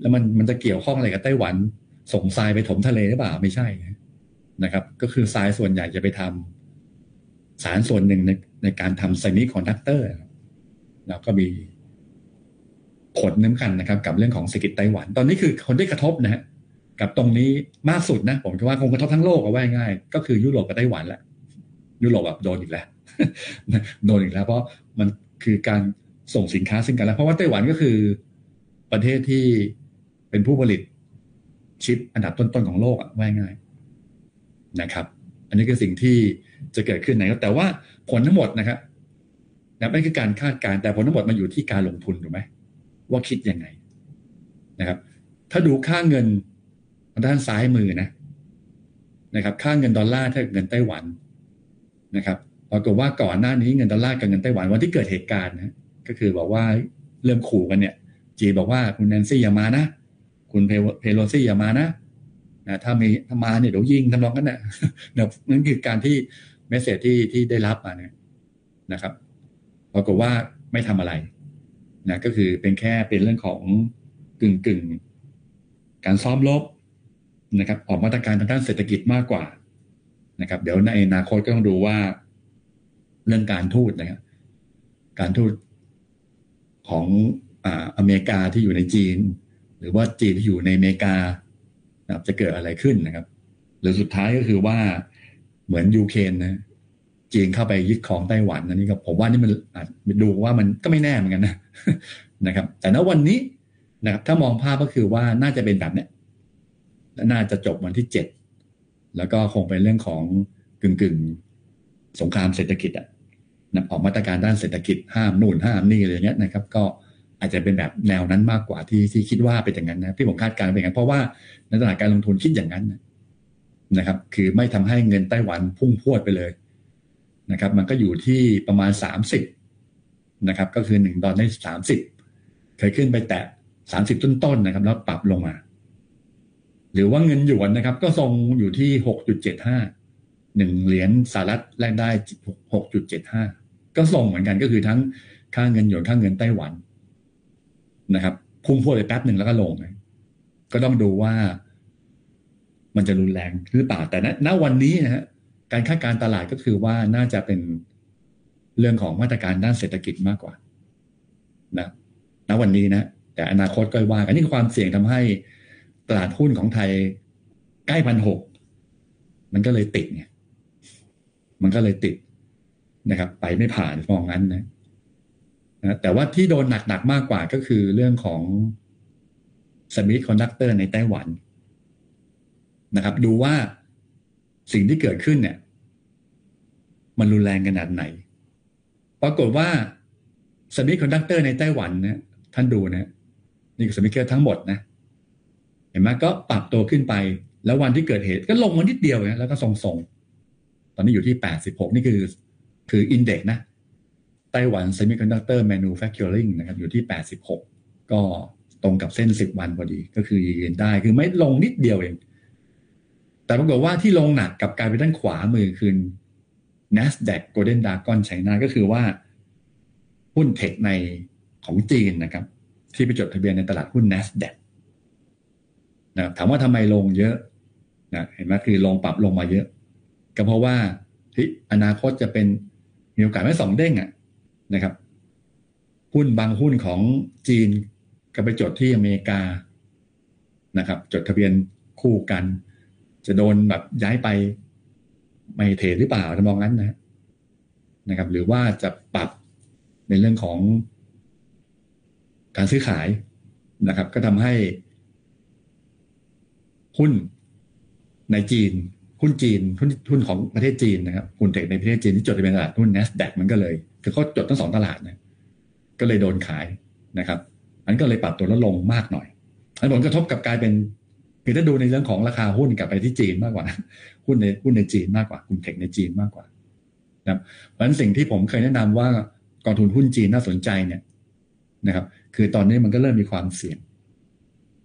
แล้วมันมันจะเกี่ยวข้องอะไรกับไต้หวัน ส่งทรายไปถมทะเลหรือเปล่าไม่ใช่นะครับ ก็คือทรายส่วนใหญ่จะไปทำสารส่วนหนึ่งในในการทำ semiconductor แล้วก็มี ผลทำกันนะครับ กับเรื่องของเศรษฐกิจไต้หวัน ตอนนี้คือคนที่กระทบนะฮะกับตรงนี้มากสุดนะ ผมคิดว่าคงกระทบทั้งโลกเอาไว้ง่าย ก็คือยุโรปกับไต้หวันแหละยุโรปแบบโดนอีกแล้วโดนอีกแล้ว เพราะมันคือการส่งสินค้าซึ่งกันแล้ว เพราะว่าไต้หวันก็คือประเทศที่เป็นผู้ผลิตชิปอันดับต้นๆของโลกอะว่าง่ายนะครับ อันนี้คือสิ่งที่จะเกิดขึ้นนะครับแต่ว่าผลทั้งหมดนะครับนะไม่คือการคาดการณ์แต่ผลทั้งหมดมันอยู่ที่การลงทุนถูกไหม ว่าคิดยังไงนะครับ ถ้าดูค่าเงินด้านซ้ายมือนะนะครับ ค่าเงินดอลลาร์ถ้าเงินไต้หวันนะครับปรากฏว่าก่อนหน้านี้เงินดอลลาร์กับเงินไต้หวันวันที่เกิดเหตุการณ์นะก็คือบอกว่าเริ่มขู่กันเนี่ยจีบอกว่าคุณแนนซี่อย่ามานะ คุณเพโลซี่อย่ามานะนะถ้ามีถ้ามาเนี่ยเดี๋ยวยิงทำนองกันนะนั่นคือการที่เมสเซจที่ที่ได้รับมาเนี่ยนะครับปรากฏว่าไม่ทำอะไร นะก็คือเป็นแค่เป็นเรื่องของกึ่งกึ่งการซ้อมลบนะครับ ออกมาตรการทางด้านเศรษฐกิจมากกว่านะครับ เดี๋ยวในอนาคตก็ต้องดูว่าเรื่องการทูตนะครับการทูตของอ่าอเมริกาที่อยู่ในจีน หรือว่าจีนที่อยู่ในอเมริกานะครับจะเกิดอะไรขึ้นนะครับ หรือสุดท้ายก็คือว่าเหมือนยูเครนนะจีนเข้าไปยึดครองไต้หวันอันนี้ก็ผมว่านี่มันอาจดูว่ามันก็ไม่แน่เหมือนกันนะ นะครับ แต่ณวันนี้นะครับ ถ้ามองภาพก็คือว่าน่าจะเป็นแบบเนี้ยและน่าจะจบวันที่เจ็ดแล้วก็คงเป็นเรื่องของกึ่งกึ่งสงครามเศรษฐกิจอะนะออกมาตรการด้านเศรษฐกิจห้ามนู่นห้ามนี่อะไรอย่างเงี้ยนะครับ ก็อาจจะเป็นแบบแนวนั้นมากกว่าที่ที่คิดว่าเป็นอย่างนั้นนะที่ผมคาดการณ์เป็นอย่างนั้นเพราะว่าในตลาดการลงทุนคิดอย่างนั้นนะครับ คือไม่ทำให้เงินไต้หวันพุ่งพรวดไปเลยนะครับ มันก็อยู่ที่ประมาณสามสิบ นะครับ ก็คือหนึ่งดอลลาร์สามสิบเคยขึ้นไปแตะสามสิบต้นๆนะครับ แล้วปรับลงมา หรือว่าเงินหยวนนะครับ ก็ทรงอยู่ที่หกจุดเจ็ดห้าหนึ่งเหรียญสหรัฐแลกได้หกจุดเจ็ดห้าก็ส่งเหมือนกันก็คือทั้งค่าเงินหยวนค่าเงินไต้หวันนะครับพุ่งพวดไปแป๊บหนึ่งแล้วก็ลง ก็ต้องดูว่ามันจะรุนแรงหรือเปล่าแต่ณวันนี้นะฮะการคาดการตลาดก็คือว่าน่าจะเป็น เรื่องของมาตรการด้านเศรษฐกิจมากกว่านะณวันนี้นะ แต่อนาคตก็ว่าอันนี้ความเสี่ยงทำให้ตลาดหุ้นของไทยใกล้พันหกมันก็เลยติดไงมันก็เลยติดนะครับ ไปไม่ผ่านมองงั้นนะนะแต่ว่าที่โดนหนักๆมากกว่าก็คือเรื่องของsemiconductor ในไต้หวันนะครับ ดูว่าสิ่งที่เกิดขึ้นเนี่ย มันรุนแรงขนาดไหน ปรากฏว่า semiconductor ในไต้หวันนะท่านดูนะนี่คือ semiconductor ทั้งหมดนะเห็นไหมก็ปรับตัวขึ้นไป แล้ววันที่เกิดเหตุก็ลงมานิดเดียวนะแล้วก็ทรงๆ ตอนนี้อยู่ที่แปดสิบหกนี่คือ คือ index นะไต้หวัน Semiconductor Manufacturing นะครับอยู่ที่ 86 ก็ตรงกับเส้น 10 วันพอดี ก็คือยืนได้คือไม่ลงนิดเดียวเอง แต่ปรากฏว่าที่ลงหนักกับการไปด้านขวามือคือ NASDAQ Golden Dragon China ก็คือว่า หุ้นเทคในของจีนนะครับ ที่ไปจดทะเบียนในตลาดหุ้น NASDAQ นะถามว่าทำไมลงเยอะนะเห็นไหมคือลงปรับลงมาเยอะ ก็เพราะว่าที่อนาคตจะเป็นมีโอกาสไม่สองเด้งอะ่ะนะครับ หุ้นบางหุ้นของจีนก็ไปจดที่อเมริกานะครับ จดทะเบียนคู่กัน จะโดนแบบย้ายไป ไม่เทรดหรือเปล่าจะมองงั้นนะนะครับ หรือว่าจะปรับในเรื่องของการซื้อขายนะครับ ก็ทำให้ หุ้นในจีน หุ้นจีนหุ้นหุ้นของประเทศจีนนะครับหุ้นเทคในประเทศจีนที่จดทะเบียนตลาดหุ้น NASDAQ มันก็เลยคือเขาจดทั้งสองตลาดนะก็เลยโดนขายนะครับอันก็เลยปรับตัวลดลงมากหน่อยอันผลกระทบกับกลายเป็น คือถ้าดูในเรื่องของราคาหุ้นกลับไปที่จีนมากกว่าหุ้นในหุ้นในจีนมากกว่ากลุ่มเทคในจีนมากกว่านะครับเพราะฉะนั้นสิ่งที่ผมเคยแนะนำว่ากองทุนหุ้นจีนน่าสนใจเนี่ยนะครับ คือตอนนี้มันก็เริ่มมีความเสี่ยง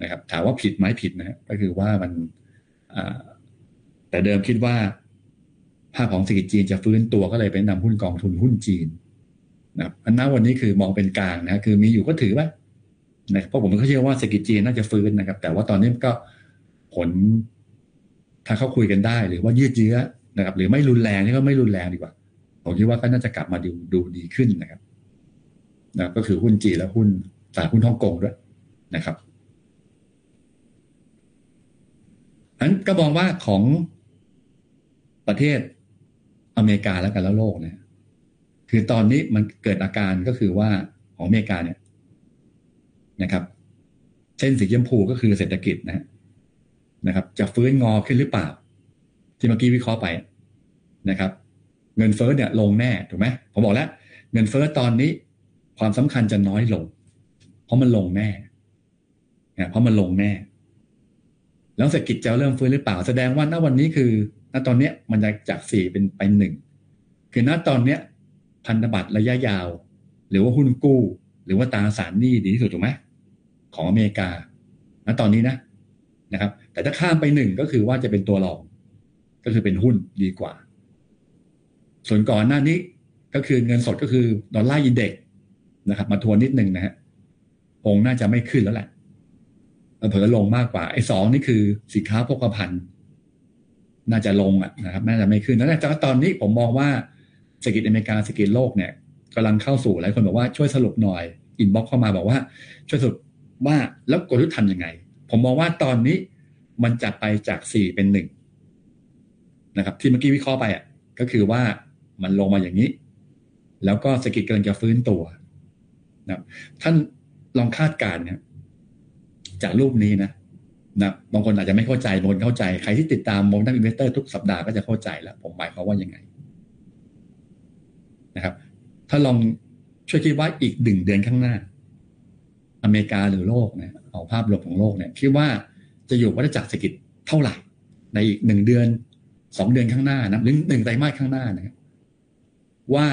นะครับ ถามว่าผิดไหมผิดนะก็คือว่ามันแต่เดิมคิดว่าภาพของเศรษฐกิจจีนจะฟื้นตัวก็เลยเป็นนำหุ้นกองทุนหุ้นจีนนะครับอันนั้นวันนี้คือมองเป็นกลางนะคือมีอยู่ก็ถือไว้นะเพราะผมก็เชื่อว่าเศรษฐกิจจีนน่าจะฟื้นนะครับ แต่ว่าตอนนี้ก็ ผลถ้าเขาคุยกันได้ หรือว่ายืดเยื้อนะครับ หรือไม่รุนแรงนี่ก็ไม่รุนแรงดีกว่าผมคิดว่าก็น่าจะกลับมาดูดูดีขึ้นนะครับนะก็คือหุ้นจีนและหุ้นตลาดหุ้นฮ่องกงด้วยนะครับอันก็มองว่าของประเทศอเมริกาแล้วกันแล้วโลกเนี่ย คือตอนนี้มันเกิดอาการก็คือว่าของอเมริกาเนี่ยนะครับ เส้นสีชมพูก็คือเศรษฐกิจนะ นะครับ จะฟื้นงอขึ้นหรือเปล่า ที่เมื่อกี้วิเคราะห์ไปนะครับ เงินเฟ้อเนี่ยลงแน่ถูกไหมผมบอกแล้ว เงินเฟ้อตอนนี้ความสำคัญจะน้อยลง เพราะมันลงแน่เพราะมันลงแน่ แล้วเศรษฐกิจจะเริ่มฟื้นหรือเปล่า แสดงว่าณวันนี้คือณตอนเนี้ยมันจะจากสี่เป็นไปหนึ่งคือณตอนเนี้ย พันธบัตรระยะยาว หรือว่าหุ้นกู้ หรือว่าตราสารหนี้ดีที่สุดถูกไหมของอเมริกาณตอนนี้นะนะครับ แต่ถ้าข้ามไปหนึ่งก็คือว่าจะเป็นตัวรอง ก็คือเป็นหุ้นดีกว่า ส่วนก่อนหน้านี้ก็คือเงินสดก็คือดอลลาร์อินเด็กนะครับ มาทวนนิดนึงนะฮะองน่าจะไม่ขึ้นแล้วแหละเผลอลงมากกว่าไอ้สองนี่คือสินค้าโภคภัณฑ์น่าจะลงอะนะครับ น่าจะไม่ขึ้นแล้วแต่ตอนนี้ผมมองว่าเศรษฐกิจอเมริกาเศรษฐกิจโลกเนี่ยกำลังเข้าสู่หลายคนบอกว่าช่วยสรุปหน่อยinbox เข้ามาบอกว่า ช่วยสรุปว่าแล้วกลยุทธ์ทำยังไง ผมมองว่าตอนนี้ มันจะไปจากสี่เป็นหนึ่งนะครับ ที่เมื่อกี้วิเคราะห์ไปอะ ก็คือว่ามันลงมาอย่างนี้ แล้วก็เศรษฐกิจกำลังจะฟื้นตัวนะท่านลองคาดการณ์เนี่ยจากรูปนี้นะนะบางคนอาจจะไม่เข้าใจบางคนเข้าใจ ใครที่ติดตาม Monak Investor ทุกสัปดาห์ก็จะเข้าใจแล้ว ผมหมายความว่ายังไงนะครับ ถ้าลองช่วยคิดว่าอีกหนึ่งเดือนข้างหน้า อเมริกาหรือโลกเนี่ยเอาภาพรวมของโลกเนี่ยคิดว่า จะอยู่วัฏจักรเศรษฐกิจเท่าไหร่ ในอีกหนึ่งเดือนสองเดือนข้างหน้านะหรือหนึ่งไตรมาสข้างหน้านะครับว่า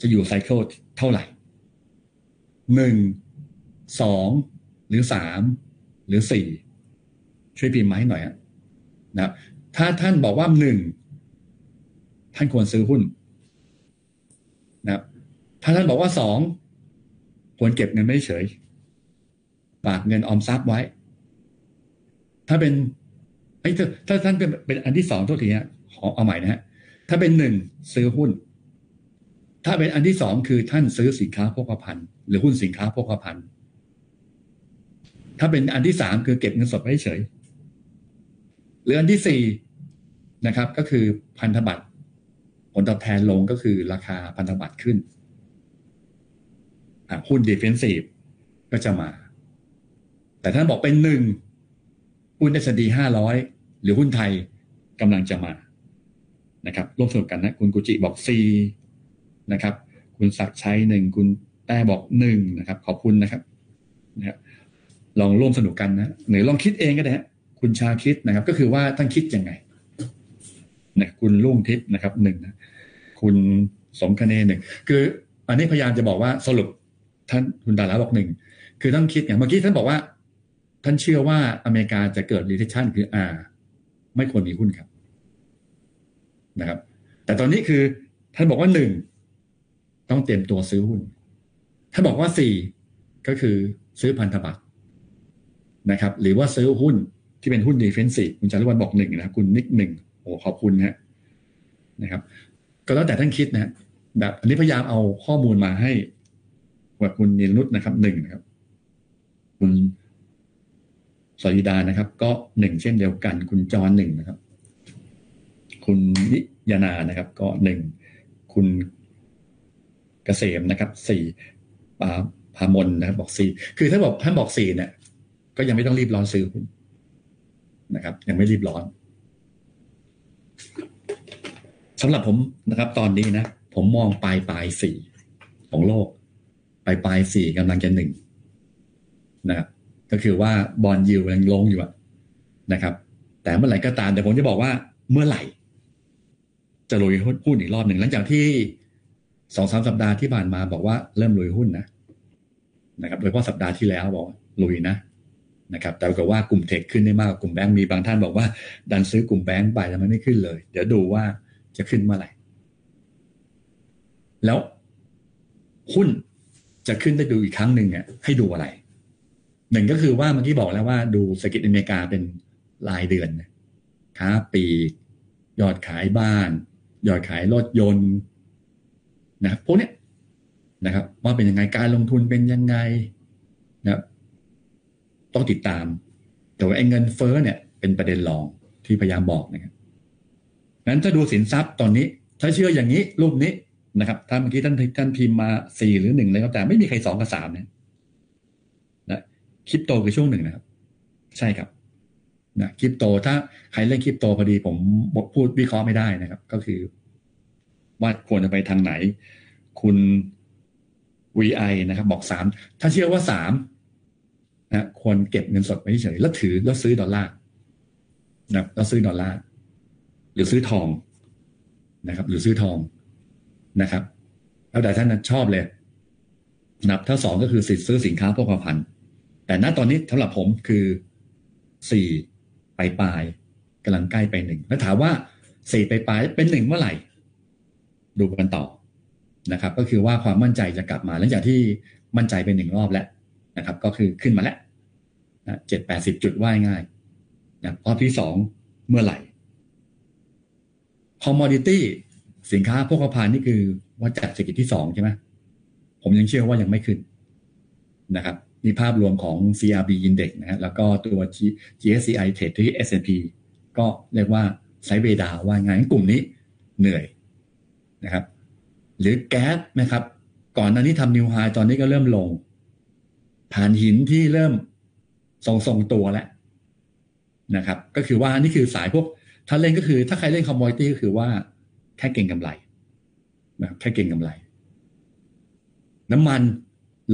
จะอยู่ไซเคิลเท่าไหร่หนึ่งสองหรือสามหรือสี่ช่วยพิมพ์มาให้หน่อยนะครับถ้าท่านบอกว่าหนึ่งท่านควรซื้อหุ้นนะครับถ้าท่านบอกว่าสองควรเก็บเงินไม่เฉยฝากเงินออมทรัพย์ไว้ ถ้าเป็นไอ้ถ้าท่านเป็นเป็นอันที่สองทุกทีฮะขอเอาใหม่นะฮะถ้าเป็นหนึ่งซื้อหุ้น ถ้าเป็นอันที่สองคือท่านซื้อสินค้าโภคภัณฑ์หรือหุ้นสินค้าโภคภัณฑ์ถ้าเป็นอันที่สามคือเก็บเงินสดไว้เฉยหรืออันที่สี่นะครับ ก็คือพันธบัตรผลตอบแทนลงก็คือราคาพันธบัตรขึ้นหุ้นดิเฟนซีฟก็จะมา แต่ท่านบอกเป็นหนึ่ง หุ้นเอสดีห้าร้อยหรือหุ้นไทยกำลังจะมานะครับร่วมสนุกกันนะ คุณกุจิบอกซีนะครับ คุณศักชัยหนึ่งคุณแต้บอกหนึ่งนะครับ ขอบคุณนะครับนะครับลองร่วมสนุกกันนะหรือลองคิดเองก็ได้ฮะคุณชาคิดนะครับ ก็คือว่าท่านคิดยังไงนะคุณลุงทิพย์นะครับหนึ่งนะคุณสมคเนหนึ่งคือ อันนี้พยายามจะบอกว่าสรุปท่านคุณดาราบอกหนึ่งคือต้องคิดอย่างเมื่อกี้ท่านบอกว่า ท่านเชื่อว่าอเมริกาจะเกิดรีเทชันคืออาไม่ควรมีหุ้นครับนะครับ แต่ตอนนี้คือท่านบอกว่าหนึ่งต้องเตรียมตัวซื้อหุ้นท่านบอกว่าสี่ก็คือซื้อพันธบัตรนะครับ หรือว่าซื้อหุ้นที่เป็นหุ้นดีเฟนซีคุณจารุวันบอกหนึ่งนะคุณนิกหนึ่งโอ้ขอบคุณนะนะครับ ก็แล้วแต่ท่านคิดนะแบบอันนี้พยายามเอาข้อมูลมาให้ว่าคุณนินุษนะครับหนึ่งนะครับ คุณ สยิดานะครับ ก็หนึ่งเช่นเดียวกัน คุณจรหนึ่งนะครับ คุณนิยานานะครับ ก็หนึ่งคุณเกษมนะครับสี่ปาพามนนะครับ บอกสี่คือถ้าบอกท่านบอกสี่เนี่ย ก็ยังไม่ต้องรีบร้อนซื้อหุ้นนะครับ ยังไม่รีบร้อนสำหรับผมนะครับ ตอนนี้นะผมมองปลายปลายสี่ของโลก ปลายปลายสี่กำลังจะหนึ่งนะครับ ก็คือว่าบอลยิวยังลงอยู่นะครับ แต่เมื่อไหร่ก็ตามแต่ผมจะบอกว่าเมื่อไหร่ จะลุยหุ้นอีกรอบหนึ่งหลังจากที่สองสามสัปดาห์ที่ผ่านมาบอกว่าเริ่มลุยหุ้นนะนะครับโดยเฉพาะสัปดาห์ที่แล้วบอกลุยนะนะครับแต่ก็ว่ากลุ่มเทคขึ้นได้มากกว่ากลุ่มแบงก์มีบางท่านบอกว่า ดันซื้อกลุ่มแบงก์ไปแล้วมันไม่ขึ้นเลย เดี๋ยวดูว่าจะขึ้นเมื่อไหร่ แล้วหุ้นจะขึ้นได้ดูอีกครั้งหนึ่งอะให้ดูอะไร หนึ่งก็คือว่าเมื่อกี้บอกแล้วว่าดูเศรษฐกิจอเมริกาเป็นรายเดือนค้าปียอดขายบ้าน ยอดขายรถยนต์นะครับพวกนี้นะครับ ว่าเป็นยังไงการลงทุนเป็นยังไงนะครับต้องติดตาม แต่ว่าไอ้เงินเฟ้อเนี่ย เป็นประเด็นรองที่พยายามบอกนะครับนั้นถ้าดูสินทรัพย์ตอนนี้ ถ้าเชื่ออย่างนี้รูปนี้นะครับ ถ้าเมื่อกี้ท่านท่านพิมพ์มาสี่หรือหนึ่งเลยครับแต่ไม่มีใครสองกับสามเนี่ย คริปโตคือช่วงหนึ่งนะครับ ใช่ครับนะคริปโต ถ้าใครเล่นคริปโตพอดีผมพูดวิเคราะห์ไม่ได้นะครับ ก็คือ ว่าควรจะไปทางไหน คุณ VI นะครับ บอกสามถ้าเชื่อว่าสามนะควรเก็บเงินสดไว้เฉยแล้วถือแล้วซื้อดอลลาร์นะแล้วซื้อดอลลาร์หรือซื้อทองนะครับ หรือซื้อทองนะครับ แล้วแต่ท่านชอบเลยนับถ้าสองก็คือสิทธิ์ซื้อสินค้าพวกพัน แต่ณตอนนี้สำหรับผมคือสี่ไปปลายกำลังใกล้ไปหนึ่งแล้วถามว่าสี่ไปปลายเป็นหนึ่งเมื่อไหร่ ดูกันต่อนะครับ ก็คือว่าความมั่นใจจะกลับมาหลังจากที่มั่นใจเป็นหนึ่งรอบแล้วนะครับ ก็คือขึ้นมาแล้วเจ็ดแปดสิบจุดว่ายง่ายนะรอบที่สองเมื่อไหร่ commodity สินค้าโภคภัณฑ์นี่คือว่าจัดเศรษฐกิจที่สองใช่ไหมผมยังเชื่อว่ายังไม่ขึ้นนะครับ นี่ภาพรวมของ CRB Index นะฮะแล้วก็ตัว GSCI Trade ที่ S&P ก็เรียกว่าไซเบดาว่าไงกลุ่มนี้เหนื่อยนะครับ หรือแก๊สนะครับ ก่อนหน้านี้ทำ new high ตอนนี้ก็เริ่มลงถ่านหินที่เริ่มทรงทรงตัวแล้วนะครับ ก็คือว่านี่คือสายพวก ถ้าเล่นก็คือ ถ้าใครเล่น commodity ก็คือว่าแค่เก่งกำไรนะแค่เก่งกำไร น้ำมัน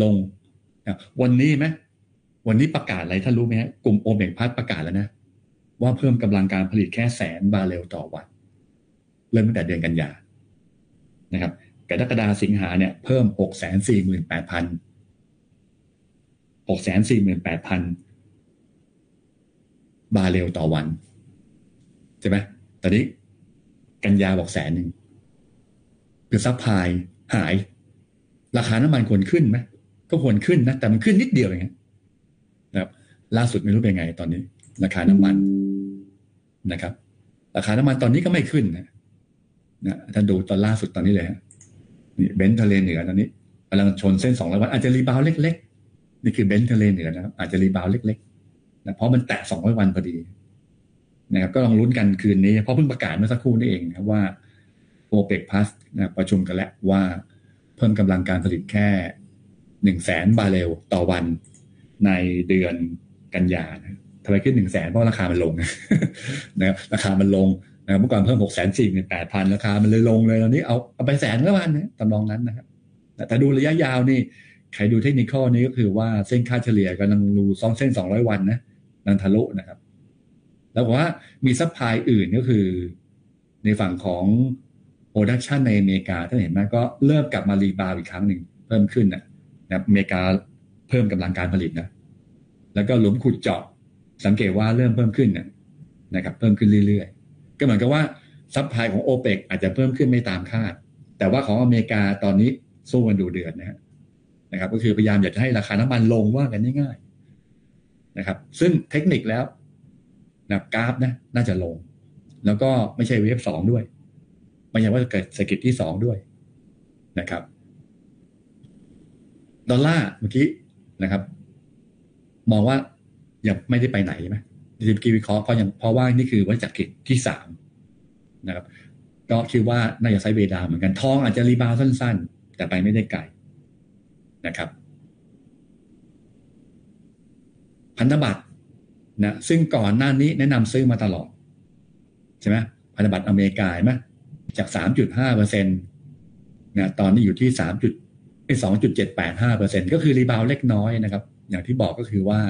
ลง วันนี้ไหมวันนี้ประกาศอะไรท่านรู้ไหมฮะกลุ่มโอเปกพลัสประกาศแล้วนะ ว่าเพิ่มกำลังการผลิตแค่แสนบาเรลต่อวัน เริ่มตั้งแต่เดือนกันยานะครับกรกฎาสิงหาเนี่ยเพิ่มหกแสนสี่หมื่นแปดพันหกแสนสี่หมื่นแปดพันบาเรลต่อวัน ใช่ไหมตอนนี้กันยาบอกแสนหนึ่งคือ supply หาย ราคาน้ำมันควรขึ้นไหม ก็ควรขึ้นนะ แต่มันขึ้นนิดเดียวอย่างเองนะครับ ล่าสุดไม่รู้เป็นไงตอนนี้ ราคาน้ำมันนะครับ ราคาน้ำมันตอนนี้ก็ไม่ขึ้นนะนะถ้าดูตอนล่าสุดตอนนี้เลยฮะนี่เบรนท์ทะเลเหนือตอนนี้กำลังชนเส้นสองร้อยวันอาจจะ rebound เล็ก ๆ นี่คือเบรนท์ทะเลเหนือนะครับอาจจะ rebound เล็กๆนะเพราะมันแตะสองร้อยวันพอดีนะครับ ก็ลองลุ้นกันคืนนี้เพราะเพิ่งประกาศเมื่อสักครู่นี้เองนะว่าโอเปกพลัสนะประชุมกันแล้วว่าเพิ่มกำลังการผลิตแค่ หนึ่งแสนบาเรลต่อวันในเดือนกันยาทำไมขึ้นหนึ่งแสนเพราะราคามันลงนะครับราคามันลงนะเมื่อก่อนเพิ่มหกแสนสี่หมื่นแปดพันราคามันเลยลงเลยตอนนี้เอาเอาไปแสนต่อวันนะทำนองนั้นนะครับแต่ดูระยะยาวนี่ใครดูเทคนิคนี้ก็คือว่าเส้นค่าเฉลี่ยกำลังรูด ลงเส้นสองร้อยวันนะมันทะลุนะครับ แล้วว่ามี supply อื่นก็คือ ในฝั่งของproduction ในอเมริกาท่านเห็นไหมก็เริ่มกลับมา rebound อีกครั้งหนึ่งเพิ่มขึ้นนะ นะอเมริกาเพิ่มกำลังการผลิตนะแล้วก็หลุมขุดเจาะสังเกตว่าเริ่มเพิ่มขึ้นนะนะครับเพิ่มขึ้นเรื่อยๆ ก็เหมือนกับว่า supply ของโอเปกอาจจะเพิ่มขึ้นไม่ตามคาด แต่ว่าของอเมริกาตอนนี้สู้กันดุเดือดนะนะครับ ก็คือพยายามอยากจะให้ราคาน้ำมันลงว่ากันง่ายๆนะครับ ซึ่งเทคนิคแล้วนะกราฟนะน่าจะลง แล้วก็ไม่ใช่เวฟสองด้วย ไม่ใช่ว่าจะเกิดเศรษฐกิจที่สองด้วยนะครับ ดอลลาร์เมื่อกี้นะครับ มองว่ายังไม่ได้ไปไหนใช่ไหมดิบกีวิเคราะห์ก็ยังเพราะว่านี่คือวัฏจักรที่สามนะครับ ก็คิดว่าน่าจะไซเบดาเหมือนกันทองอาจจะรีบาวสั้น ๆ แต่ไปไม่ได้ไกลนะครับ พันธบัตรนะซึ่งก่อนหน้านี้แนะนำซื้อมาตลอด ใช่ไหมพันธบัตรอเมริกาไหมจากสามจุดห้าเปอร์เซ็นต์นะตอนนี้อยู่ที่สามจุด สองจุดเจ็ดแปดห้าเปอร์เซ็นก็คือรีบาวเล็กน้อยนะครับ อย่างที่บอกก็คือว่า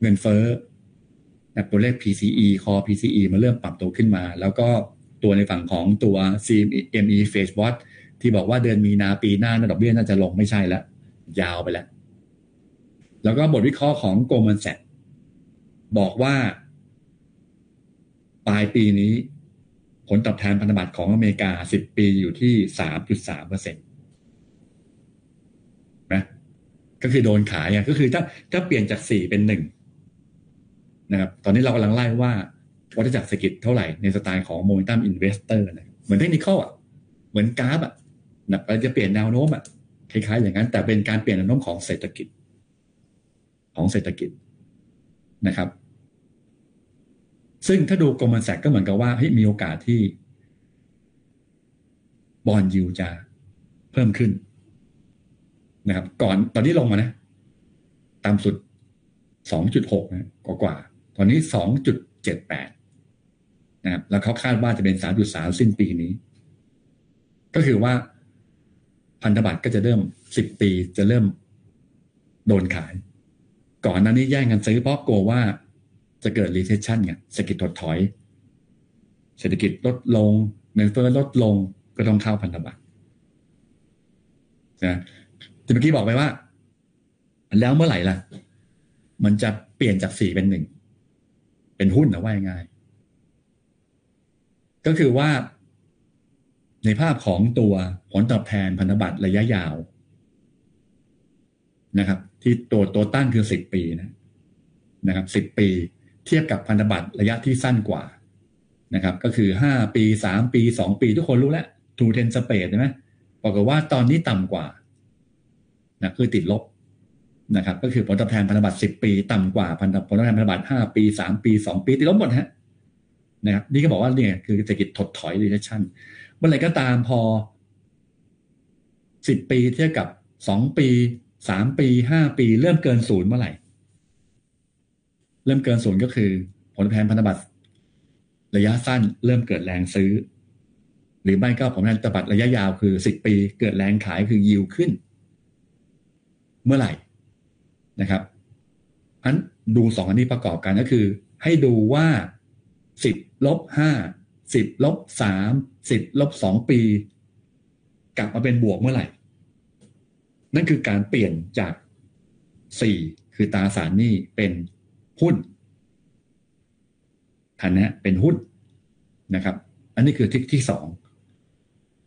เงินเฟ้อตัวเลข PCE core PCE มาเริ่มปรับตัวขึ้นมา แล้วก็ตัวในฝั่งของตัว CME Face w a t c ที่บอกว่าเดือนมีนาปีหน้าดอกเบี้ยน่าจะลงไม่ใช่แล้ว ยาวไปแล้ว แล้วก็บทวิเคราะห์ของ Goldman Sachs บอกว่า ปลายปีนี้ ผลตอบแทนพันธบัตรของอเมริกา 10 ปีอยู่ที่ 3.3เปอร์เซ็นต์ ก็คือโดนขายอะก็คือถ้าถ้าเปลี่ยนจาก4เป็น1นะครับตอนนี้เรากำลังไล่ว่าวัฏจักรเศรษฐกิจเท่าไหร่ในสไตล์ของ Momentum Investor นะเหมือนเทคนิคอะเหมือนกราฟอะนะเราจะเปลี่ยนแนวโน้มอะคล้ายๆอย่างนั้น แต่เป็นการเปลี่ยนแนวโน้มของเศรษฐกิจ ของเศรษฐกิจนะครับ ซึ่งถ้าดูกลมันแสกก็เหมือนกับว่าเฮ้ยมีโอกาสที่บอลยูจะเพิ่มขึ้น นะครับ ก่อนตอนนี้ลงมานะ ตามสุด2.6นะกว่ากว่า ตอนนี้2.78นะครับ แล้วเขาคาดว่าจะเป็น3.3สิ้นปีนี้ ก็คือว่าพันธบัตรก็จะเริ่ม10ปีจะเริ่มโดนขาย ก่อนหน้านี้แย่งกันซื้อเพราะกลัวว่าจะเกิด recession ไงเศรษฐกิจถดถอย เศรษฐกิจลดลงเงินเฟ้อลดลงก็ต้องเข้าพันธบัตรนะ ที่เมื่อกี้บอกไปว่า แล้วเมื่อไหร่ล่ะ มันจะเปลี่ยนจากสี่เป็นหนึ่ง เป็นหุ้นนะว่าง่ายก็คือว่า ในภาพของตัวผลตอบแทนพันธบัตรระยะยาวนะครับ ที่ตัวตัวตั้งคือสิบปีนะนะครับสิบปี เทียบกับพันธบัตรระยะที่สั้นกว่านะครับ ก็คือห้าปีสามปีสองปี ทุกคนรู้แล้วทูเทนสเปดใช่ไหมบอกว่าตอนนี้ต่ำกว่า นะคือติดลบนะครับ ก็คือผลตอบแทนพันธบัตรสิบปี ต่ำกว่าพันธผลตอบแทนพันธบัตรห้าปีสามปีสองปี ติดลบหมดฮะนะครับนี่ก็บอกว่าเนี่ยคือเศรษฐกิจถดถอย recession เมื่อไหร่ก็ตามพอสิบปีเทียบกับสองปีสามปีห้าปี เริ่มเกินศูนย์เมื่อไหร่ เริ่มเกินศูนย์ก็คือ ผลตอบแทนพันธบัตรระยะสั้นเริ่มเกิดแรงซื้อ หรือไม่ก็ผลตอบแทนพันธบัตรระยะยาวคือสิบปี เกิดแรงขายคือยิวขึ้น เมื่อไหร่นะครับอันดูสองอันนี้ประกอบกันก็คือ ให้ดูว่าสิบลบห้าสิบลบสามสิบลบสองปี กลับมาเป็นบวกเมื่อไหร่ นั่นคือการเปลี่ยนจากสี่คือตราสารหนี้เป็นหุ้นฐานะเป็นหุ้นนะครับ อันนี้คือทิศที่สอง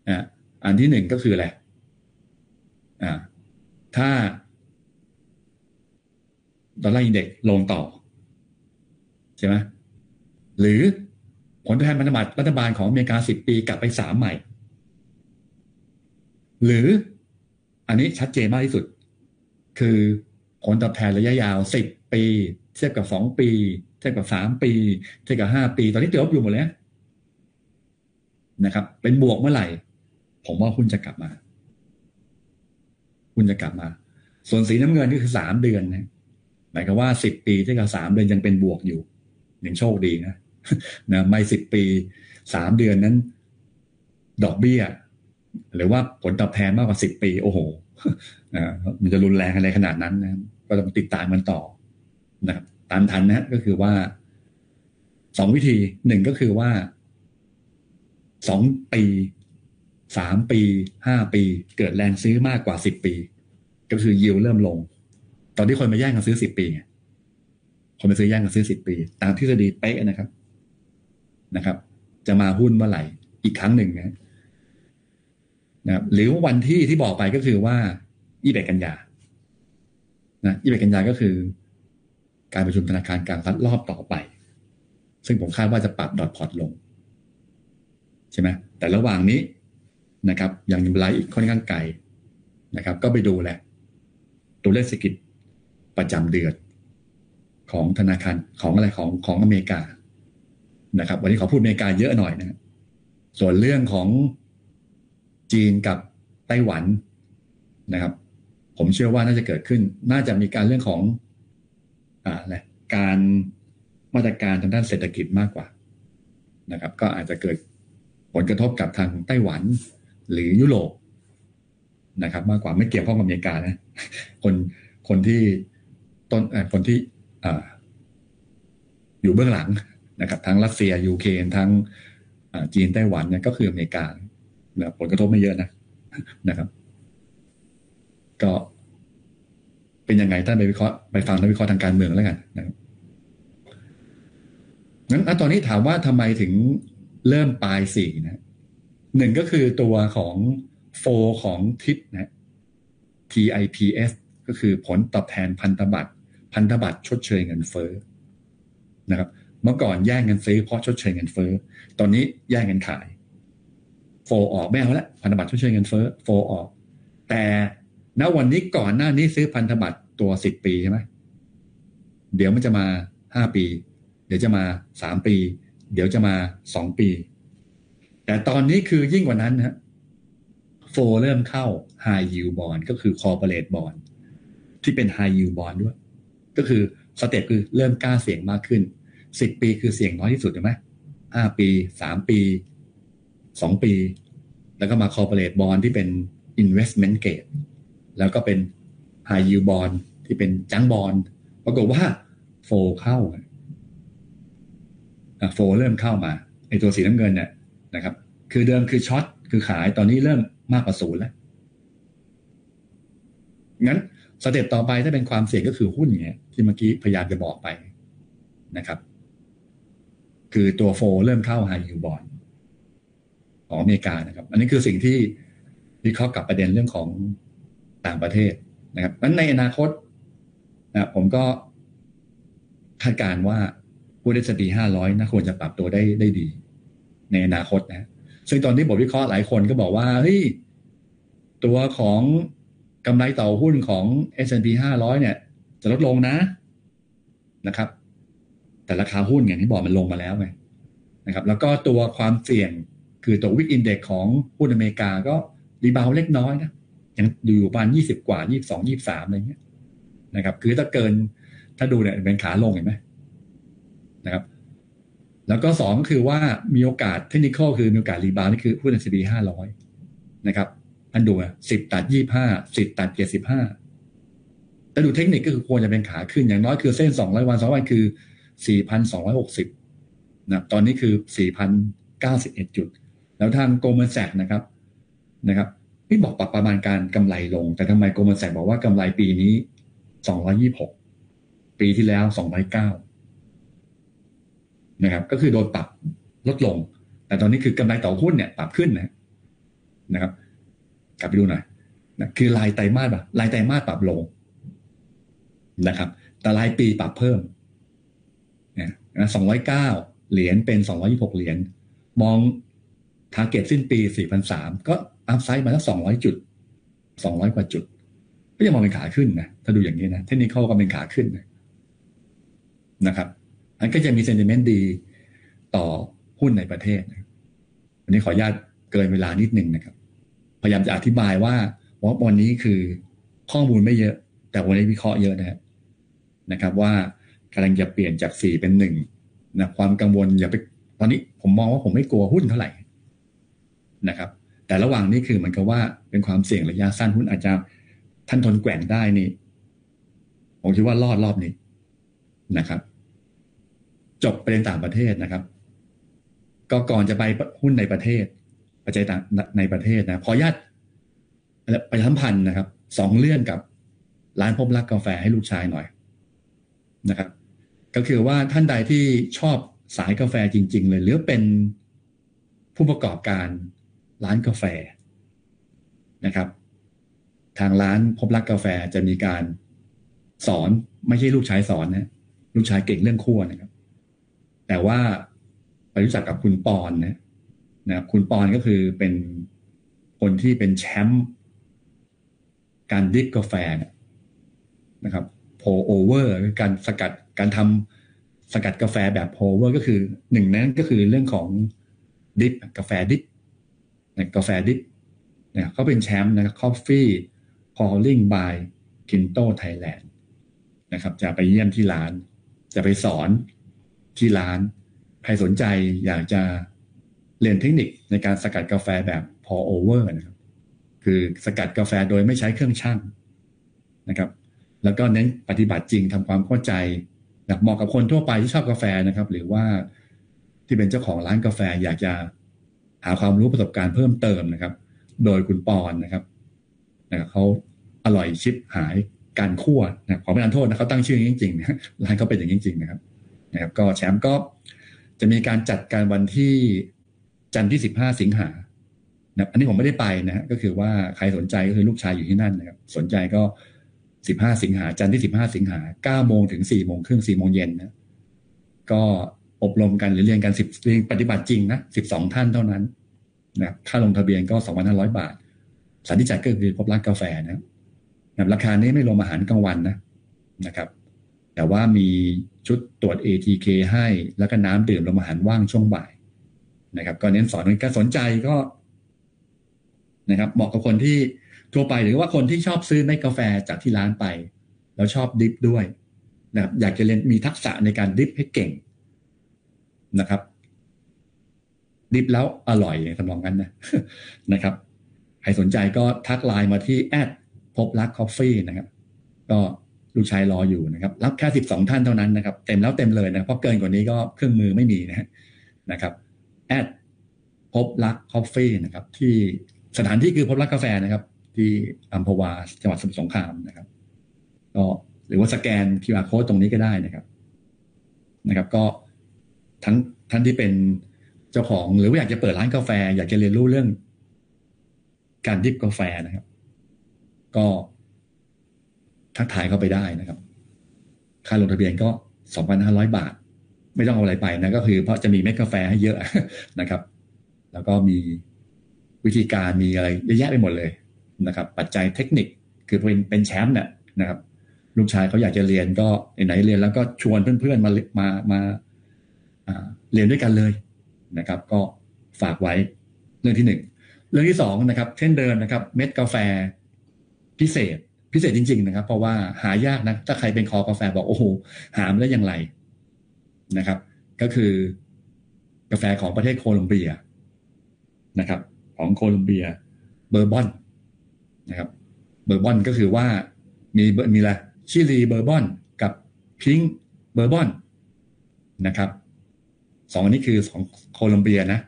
อ่าอันที่หนึ่งก็คืออะไรอ่าถ้า ดอลลาร์อินเด็กลงต่อ ใช่ไหมหรือผลตอบแทนพันธบัตรรัฐบาลของอเมริกาสิบปีกลับไปสามใหม่ หรืออันนี้ชัดเจนมากที่สุด คือผลตอบแทนระยะยาวสิบปี เทียบกับสองปี เทียบกับสามปี เทียบกับห้าปี ตอนนี้ติดลบอยู่หมดแล้วนะครับ เป็นบวกเมื่อไหร่ ผมว่าหุ้นจะกลับมาหุ้นจะกลับมา ส่วนสีน้ำเงินก็คือสามเดือนนะ มายความว่าสิบปีเทียบกับสามเดือนยังเป็นบวกอยู่ยังโชคดีนะนะไม่สิบปีสามเดือนนั้น ดอกเบี้ย หรือว่าผลตอบแทนมากกว่าสิบปี โอ้โหมันจะรุนแรงอะไรขนาดนั้นนะก็ต้องติดตามมันต่อนะครับตามทันนะก็คือว่าสองวิธีหนึ่งก็คือว่าสองปีสามปีห้าปี เกิดแรงซื้อมากกว่าสิบปี ก็คือยิวเริ่มลง ตอนที่คนมาแย่งกันซื้อสิบปีคนไปซื้อแย่งกันซื้อสิบปี ตามทฤษฎีเป๊ะนะครับนะครับ จะมาหุ้นเมื่อไหร่อีกครั้งหนึ่งนะนะครับหรือวันที่ที่บอกไปก็คือว่ายี่สิบกันยานะยี่สิบกันยาก็คือ การประชุมธนาคารกลางรัฐรอบต่อไป ซึ่งผมคาดว่าจะปรับดอทพอร์ตลง ใช่ไหมแต่ระหว่างนี้นะครับยังมีเวลอีกค่อนข้างไกลนะครับ ก็ไปดูแหละ ตัวเลขเศรษฐกิจ ประจำเดือน ของธนาคารของอะไรของของอเมริกานะครับ วันนี้ขอพูดอเมริกาเยอะหน่อยนะส่วนเรื่องของจีนกับไต้หวันนะครับ ผมเชื่อว่าน่าจะเกิดขึ้น น่าจะมีการเรื่องของอ่าอะไรการมาตรการทางด้านเศรษฐกิจมากกว่านะครับ ก็อาจจะเกิดผลกระทบกับทางไต้หวันหรือยุโรปนะครับ มากกว่าไม่เกี่ยวข้องกับอเมริกานะ คนคนที่ ต้นคนที่อยู่เบื้องหลังนะครับ ทั้งรัสเซียยูเครนทั้งจีนไต้หวันเนี่ยก็คืออเมริกาผลกระทบไม่เยอะนะนะครับ ก็เป็นยังไงท่านไปวิเคราะห์ไปฟังท่านวิเคราะห์ทางการเมืองแล้วกันนะครับงั้นตอนนี้ถามว่าทำไมถึงเริ่มปลายสี่นะหนึ่งก็คือตัวของโฟของทิปนะ TIPS ก็คือผลตอบแทนพันธบัตร พันธบัตรชดเชยเงินเฟ้อนะครับ เมื่อก่อนแย่งเงินซื้อเพราะชดเชยเงินเฟ้อ ตอนนี้แย่งเงินขาย โฟออกไม่เอาละพันธบัตรชดเชยเงินเฟ้อโฟออก แต่ณวันนี้ก่อนหน้านี้ซื้อพันธบัตรตัวสิบปีใช่ไหมเดี๋ยวมันจะมาห้าปี เดี๋ยวจะมาสามปี เดี๋ยวจะมาสองปี แต่ตอนนี้คือยิ่งกว่านั้นนะโฟเริ่มเข้า High Yield Bond ก็คือ Corporate Bond ที่เป็น High Yield Bond ด้วย ก็คือสเต็ปคือเริ่มกล้าเสี่ยงมากขึ้นสิบปีคือเสี่ยงน้อยที่สุดใช่ไหมห้าปีสามปีสองปี แล้วก็มา Corporate Bond ที่เป็น Investment Grade แล้วก็เป็น High Yield Bond ที่เป็นจังบอลปรากฏว่าโฟเข้าโฟเริ่มเข้ามาไอตัวสีน้ำเงินเนี่ยนะครับ คือเดิมคือ short คือขายตอนนี้เริ่มมากกว่าศูนย์แล้วงั้น step ต่อไปถ้าเป็นความเสี่ยงก็คือหุ้นเนี่ยที่เมื่อกี้พยายามจะบอกไปนะครับ คือตัว flow เริ่มเข้าไฮยูบอลของอเมริกานะครับ อันนี้คือสิ่งที่วิเคราะห์กับประเด็นเรื่องของต่างประเทศนะครับนั้นในอนาคตนะผมก็คาดการว่าผู้ได้สตีห้าร้อยน่าควรจะปรับตัวได้ได้ดี ในอนาคตนะ ซึ่งตอนนี้บทวิเคราะห์หลายคนก็บอกว่าเฮ้ยตัวของ กำไรต่อหุ้นของ S&P 500 เนี่ย จะลดลงนะนะครับ แต่ราคาหุ้นอย่างที่บอกมันลงมาแล้วไงนะครับ แล้วก็ตัวความเสี่ยงคือตัว VIX index ของหุ้นอเมริกาก็ rebound เล็กน้อยนะยังอยู่ประมาณยี่สิบกว่ายี่สองยี่สามอะไรเงี้ยนะครับ คือถ้าเกินถ้าดูเนี่ยเป็นขาลงเห็นไหมนะครับ แล้วก็สองคือว่ามีโอกาสเทคนิคคือมีโอกาส rebound นี่คือหุ้น S&P ห้าร้อยนะครับ อันดูสิบตัดยี่ห้าสิบตัดเจ็ดสิบห้าแต่ดูเทคนิคก็คือควรจะเป็นขาขึ้นอย่างน้อยคือเส้นสองร้อยวันสองวันคือสี่พันสองร้อยหกสิบนะตอนนี้คือสี่พันเก้าสิบเอ็ดจุด แล้วทางโกลแมนแซกนะครับนะครับพี่บอกปรับประมาณการกำไรลง แต่ทำไมโกลแมนแซกบอกว่ากำไรปีนี้สองร้อยี่หกปีที่แล้วสองร้อยเก้านะครับ ก็คือโดนปรับลดลง แต่ตอนนี้คือกำไรต่อหุ้นเนี่ยปรับขึ้นนะนะครับ ลับไปดูหน่อยนะคือรายไตรมาสแบบรายไตรมาสปรับลงนะครับ แต่รายปีปรับเพิ่มนะสองร้อยเก้าเหรียญเป็นสองร้อยี่หกเหรียญมอง target สิ้นปีสี่พันสามก็ upside มาแล้วสองร้อยจุดสองร้อยกว่าจุด ก็ยังมองเป็นขาขึ้นนะถ้าดูอย่างนี้นะเทคนิคเขาก็เป็นขาขึ้นนะนะครับ อันก็จะมี sentiment ดีต่อหุ้นในประเทศนะวันนี้ขออนุญาตเกินเวลานิดนึงนะครับ พยายามจะอธิบายว่าว่าวันนี้คือข้อมูลไม่เยอะ แต่วันนี้วิเคราะห์เยอะนะครับนะครับ ว่ากำลังจะเปลี่ยนจากสี่เป็นหนึ่งนะความกังวลอย่าไปตอนนี้ผมมองว่าผมไม่กลัวหุ้นเท่าไหร่นะครับ แต่ระหว่างนี้คือเหมือนกับว่าเป็นความเสี่ยงระยะสั้นหุ้นอาจจะท่านทนแกว่งได้นี่ผมคิดว่ารอดรอบนี้นะครับ จบประเด็นต่างประเทศนะครับ ก็ก่อนจะไปหุ้นในประเทศ ปัจจัยต่างในประเทศนะขออนุญาตประชาสัมพันธ์นะครับสองเรื่องกับร้านพบรักกาแฟให้ลูกชายหน่อยนะครับ ก็คือว่าท่านใดที่ชอบสายกาแฟจริง ๆ เลย หรือเป็นผู้ประกอบการร้านกาแฟนะครับ ทางร้านพบรักกาแฟจะมีการสอนไม่ใช่ลูกชายสอนนะลูกชายเก่งเรื่องคั่วนะครับ แต่ว่าไปรู้จักกับคุณปอนนะ นะคุณปอนก็คือเป็นคนที่เป็นแชมป์การ drip กาแฟนะครับ pour over การสกัดการทำสกัดกาแฟแบบ pour over ก็คือหนึ่งนั้นก็คือเรื่องของ drip กาแฟ drip นะกาแฟ drip เนี่ยเขาเป็นแชมป์นะครับ Coffee Pouring by Kinto Thailand นะครับ จะไปเยี่ยมที่ร้าน จะไปสอนที่ร้าน ใครสนใจอยากจะ เรียนเทคนิคในการสกัดกาแฟแบบ pour over นะครับคือสกัดกาแฟโดยไม่ใช้เครื่องชั่งนะครับ แล้วก็เน้นปฏิบัติจริงทำความเข้าใจนะเหมาะกับคนทั่วไปที่ชอบกาแฟนะครับ หรือว่าที่เป็นเจ้าของร้านกาแฟอยากจะหาความรู้ประสบการณ์เพิ่มเติมนะครับ โดยคุณปอนนะครับนะเขาอร่อยชิปหายการคั่วนะขอไม่ทานโทษนะเขาตั้งชื่อจริงๆนะร้านเขาเป็นอย่างจริงๆนะครับ นะครับ ก็แชมป์ก็จะมีการจัดการวันที่ จันทร์ที่สิบห้าสิงหานะอันนี้ผมไม่ได้ไปนะก็คือว่าใครสนใจก็คือลูกชายอยู่ที่นั่นนะครับสนใจก็สิบห้าสิงหาจันทร์ที่สิบห้าสิงหาเก้าโมงถึงสี่โมงครึ่งสี่โมงเย็นนะก็อบรมกันหรือเรียนกันสิบเรียนปฏิบัติจริงนะสิบสองท่านเท่านั้นนะค่าลงทะเบียนก็สองพันห้าร้อยบาทสถานที่จัดก็คือพบร้านกาแฟนะนะราคานี้ไม่รวมอาหารกลางวันนะนะครับ แต่ว่ามีชุดตรวจ ATK ให้แล้วก็น้ำดื่มรวมอาหารว่างช่วงบ่าย นะครับ ก็เน้นสอนการสนใจก็นะครับ เหมาะกับคนที่ทั่วไปหรือว่าคนที่ชอบซื้อเม็ดกาแฟจากที่ร้านไป แล้วชอบดิฟด้วยนะครับ อยากจะเรียนมีทักษะในการดิฟให้เก่งนะครับ drip แล้วอร่อยทำนองนั้นนะนะครับใครสนใจก็ทักไลน์มาที่แอดพบรัก coffee นะครับ ก็ลูกชายรออยู่นะครับ รับแค่สิบสองท่านเท่านั้นนะครับ เต็มแล้วเต็มเลยนะเพราะเกินกว่านี้ก็เครื่องมือไม่มีนะนะครับ แอดพบรัก coffee นะครับ ที่สถานที่คือพบรักกาแฟนะครับ ที่อัมพวาจังหวัดสมุทรสงครามนะครับก็หรือว่าสแกน QR code ตรงนี้ก็ได้นะครับนะครับ ก็ทั้งท่านที่เป็นเจ้าของหรือว่าอยากจะเปิดร้านกาแฟ อยากจะเรียนรู้เรื่อง การดิบกาแฟนะครับ ก็ทักทายเข้าไปได้นะครับ ค่าลงทะเบียนก็สองพันห้าร้อยบาท ไม่ต้องเอาอะไรไปนะก็คือ เพราะจะมีเม็ดกาแฟให้เยอะนะครับ แล้วก็มีวิธีการมีอะไรเยอะแยะไปหมดเลยนะครับ ปัจจัยเทคนิคคือเป็นเป็นแชมป์เนี่ยนะครับ ลูกชายเขาอยากจะเรียนก็ไหนเรียนแล้วก็ชวนเพื่อนๆมามามาเรียนด้วยกันเลยนะครับ ก็ฝากไว้เรื่องที่หนึ่งเรื่องที่สองนะครับ เช่นเดิมนะครับ เม็ดกาแฟพิเศษพิเศษจริง ๆ นะครับ เพราะว่าหายากนะ ถ้าใครเป็นคอกาแฟบอกโอ้โหหามได้อย่างไร นะครับ ก็คือกาแฟของประเทศโคลอมเบียนะครับ ของโคลอมเบีย Bourbon นะครับ Bourbon ก็คือว่ามีมีอะไร chili Bourbon กับ pink Bourbon นะครับสองอันนี้คือของโคลอมเบียนะ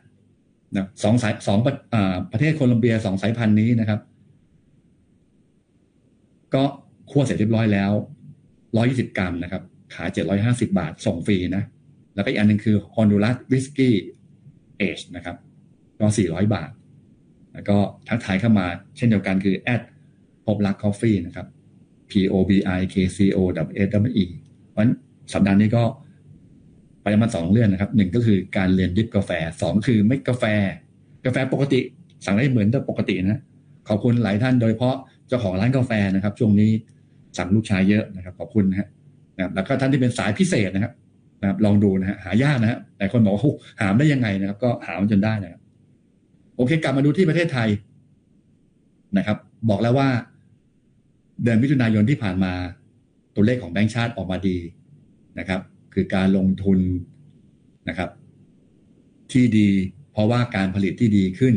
นะสองสายสองประเทศโคลอมเบียสองสายพันธุ์นี้นะครับ ก็คั่วเสร็จเรียบร้อยแล้วร้อยี่สิบกรัมนะครับ ขายเจ็ดร้อยห้าสิบาท ส่งฟรีนะ แล้วก็อีกอันหนึ่งคือฮอนดูรัส whisky aged นะครับ ก็สี่ร้อยบาท แล้วก็ทักทายเข้ามาเช่นเดียวกันคือแอดพบรัก coffee นะครับ P O B R A K C O F F E E เพราะสัปดาห์นี้ก็ไปมาสองเรื่องนะครับหนึ่งก็คือการเรียน drip กาแฟสองคือเมล็ดกาแฟ กาแฟปกติสั่งได้เหมือนปกตินะขอบคุณหลายท่านโดยเฉพาะเจ้าของร้านกาแฟนะครับ ช่วงนี้สั่งลูกชายเยอะนะครับ ขอบคุณนะฮะ แล้วก็ท่านที่เป็นสายพิเศษนะครับนะครับ ลองดูนะฮะหายากนะฮะแต่คนบอกว่าหามได้ยังไงนะครับ ก็หามันจนได้นะครับโอเค กลับมาดูที่ประเทศไทยนะครับ บอกแล้วว่า เดือนมิถุนายนที่ผ่านมาตัวเลขของแบงก์ชาติออกมาดีนะครับ คือการลงทุนนะครับ ที่ดีเพราะว่าการผลิตที่ดีขึ้น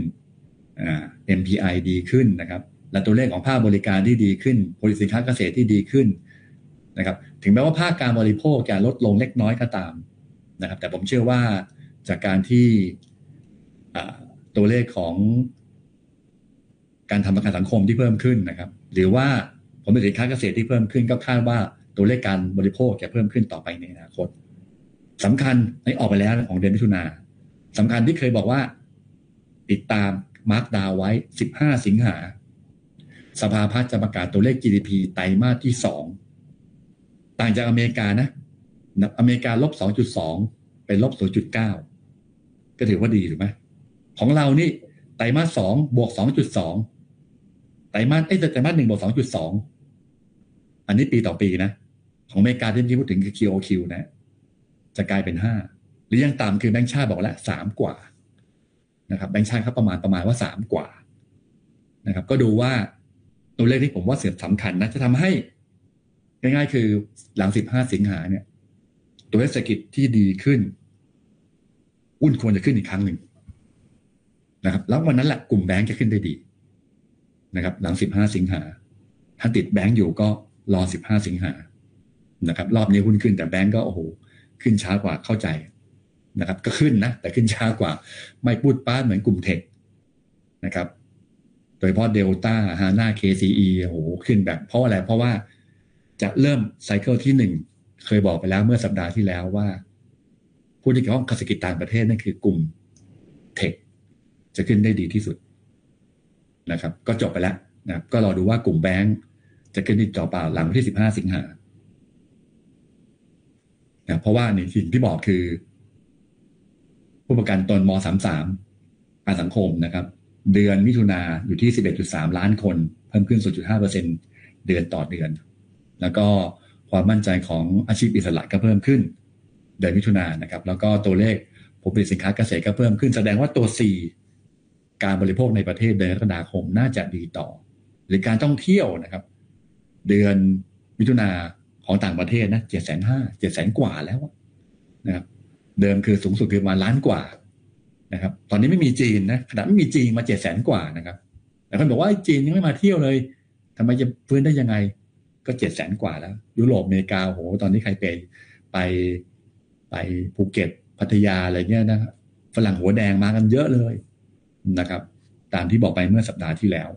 MPI ดีขึ้นนะครับ และตัวเลขของภาคบริการที่ดีขึ้น ผลิตสินค้าเกษตรที่ดีขึ้น นะครับถึงแม้ว่าภาคการบริโภคจะลดลงเล็กน้อยก็ตามนะครับ แต่ผมเชื่อว่าจากการที่ตัวเลขของการทำประกันสังคมที่เพิ่มขึ้นนะครับ หรือว่าผลผลิตสินค้าเกษตรที่เพิ่มขึ้นก็คาดว่าตัวเลขการบริโภคจะเพิ่มขึ้นต่อไปในอนาคตสำคัญในออกไปแล้วของเดือนมิถุนาสำคัญที่เคยบอกว่า ติดตามมาร์กดาวไว้ 15 สิงหา สภาพัฒน์จะประกาศตัวเลข GDP ไตรมาสที่2 ต่างจากอเมริกานะอเมริกาลบ2.2เป็นลบ0.9ก็ถือว่าดีถูกไหมของเรานี่ไตรมาส2บวก2.2ไตรมาสเอ้ไตรมาส1บวก2.2อันนี้ปีต่อปีนะ ของอเมริกาที่พูดถึงคือ QOQ นะ จะกลายเป็น5หรือยังต่ำคือแบงค์ชาติบอกแล้ว3กว่านะครับแบงค์ชาติเขาประมาณประมาณว่าสามกว่านะครับ ก็ดูว่าตัวเลขที่ผมว่าเสียสำคัญนะจะทำให้ ง่ายๆ คือหลังสิบห้าสิงหาเนี่ย ตัวเศรษฐกิจที่ดีขึ้นหุ้นควรจะขึ้นอีกครั้งหนึ่งนะครับ แล้ววันนั้นแหละกลุ่มแบงก์จะขึ้นได้ดีนะครับ หลังสิบห้าสิงหาถ้าติดแบงก์อยู่ก็รอสิบห้าสิงหานะครับ รอบนี้หุ้นขึ้นแต่แบงก์ก็โอ้โหขึ้นช้ากว่าเข้าใจนะครับ ก็ขึ้นนะแต่ขึ้นช้ากว่า ไม่พูดป้าเหมือนกลุ่มเทคนะครับ โดยเฉพาะเดลต้าฮาน่าเคซีโอ้โหขึ้นแบบเพราะอะไรเพราะว่า จะเริ่มไซเคิลที่หนึ่งเคยบอกไปแล้วเมื่อสัปดาห์ที่แล้วว่า ผู้ที่เกี่ยวข้องกับเศรษฐกิจต่างประเทศนั่นคือกลุ่มเทคจะขึ้นได้ดีที่สุดนะครับ ก็จบไปแล้วนะก็รอดูว่ากลุ่มแบงก์จะขึ้นที่จอเปล่าหลังวันที่สิบห้าสิงหานะเพราะว่าในสิ่งที่บอกคือ ผู้ประกันตนม .33 ประกันสังคมนะครับ เดือนมิถุนาอยู่ที่11.3ล้านคน เพิ่มขึ้น0.5%เดือนต่อเดือน แล้วก็ความมั่นใจของอาชีพอิสระก็เพิ่มขึ้นเดือนมิถุนายนนะครับ แล้วก็ตัวเลขผลผลิตสินค้าเกษตรก็เพิ่มขึ้น แสดงว่าตัว C การบริโภคในประเทศเดือนกรกฎาคมน่าจะดีต่อ หรือการท่องเที่ยวนะครับ เดือนมิถุนาของต่างประเทศนะเจ็ดแสนห้าเจ็ดแสนกว่าแล้วนะครับ เดิมคือสูงสุดคือมาล้านกว่านะครับ ตอนนี้ไม่มีจีนนะขนาดไม่มีจีนมาเจ็ดแสนกว่านะครับแต่คนบอกว่าจีนยังไม่มาเที่ยวเลยทำไมจะฟื้นได้ยังไง ก็เจ็ดแสนกว่าแล้ว ยุโรปอเมริกาโหตอนนี้ใครไปไปไปภูเก็ตพัทยาอะไรเงี้ยนะฝรั่งหัวแดงมากันเยอะเลยนะครับ ตามที่บอกไปเมื่อสัปดาห์ที่แล้ว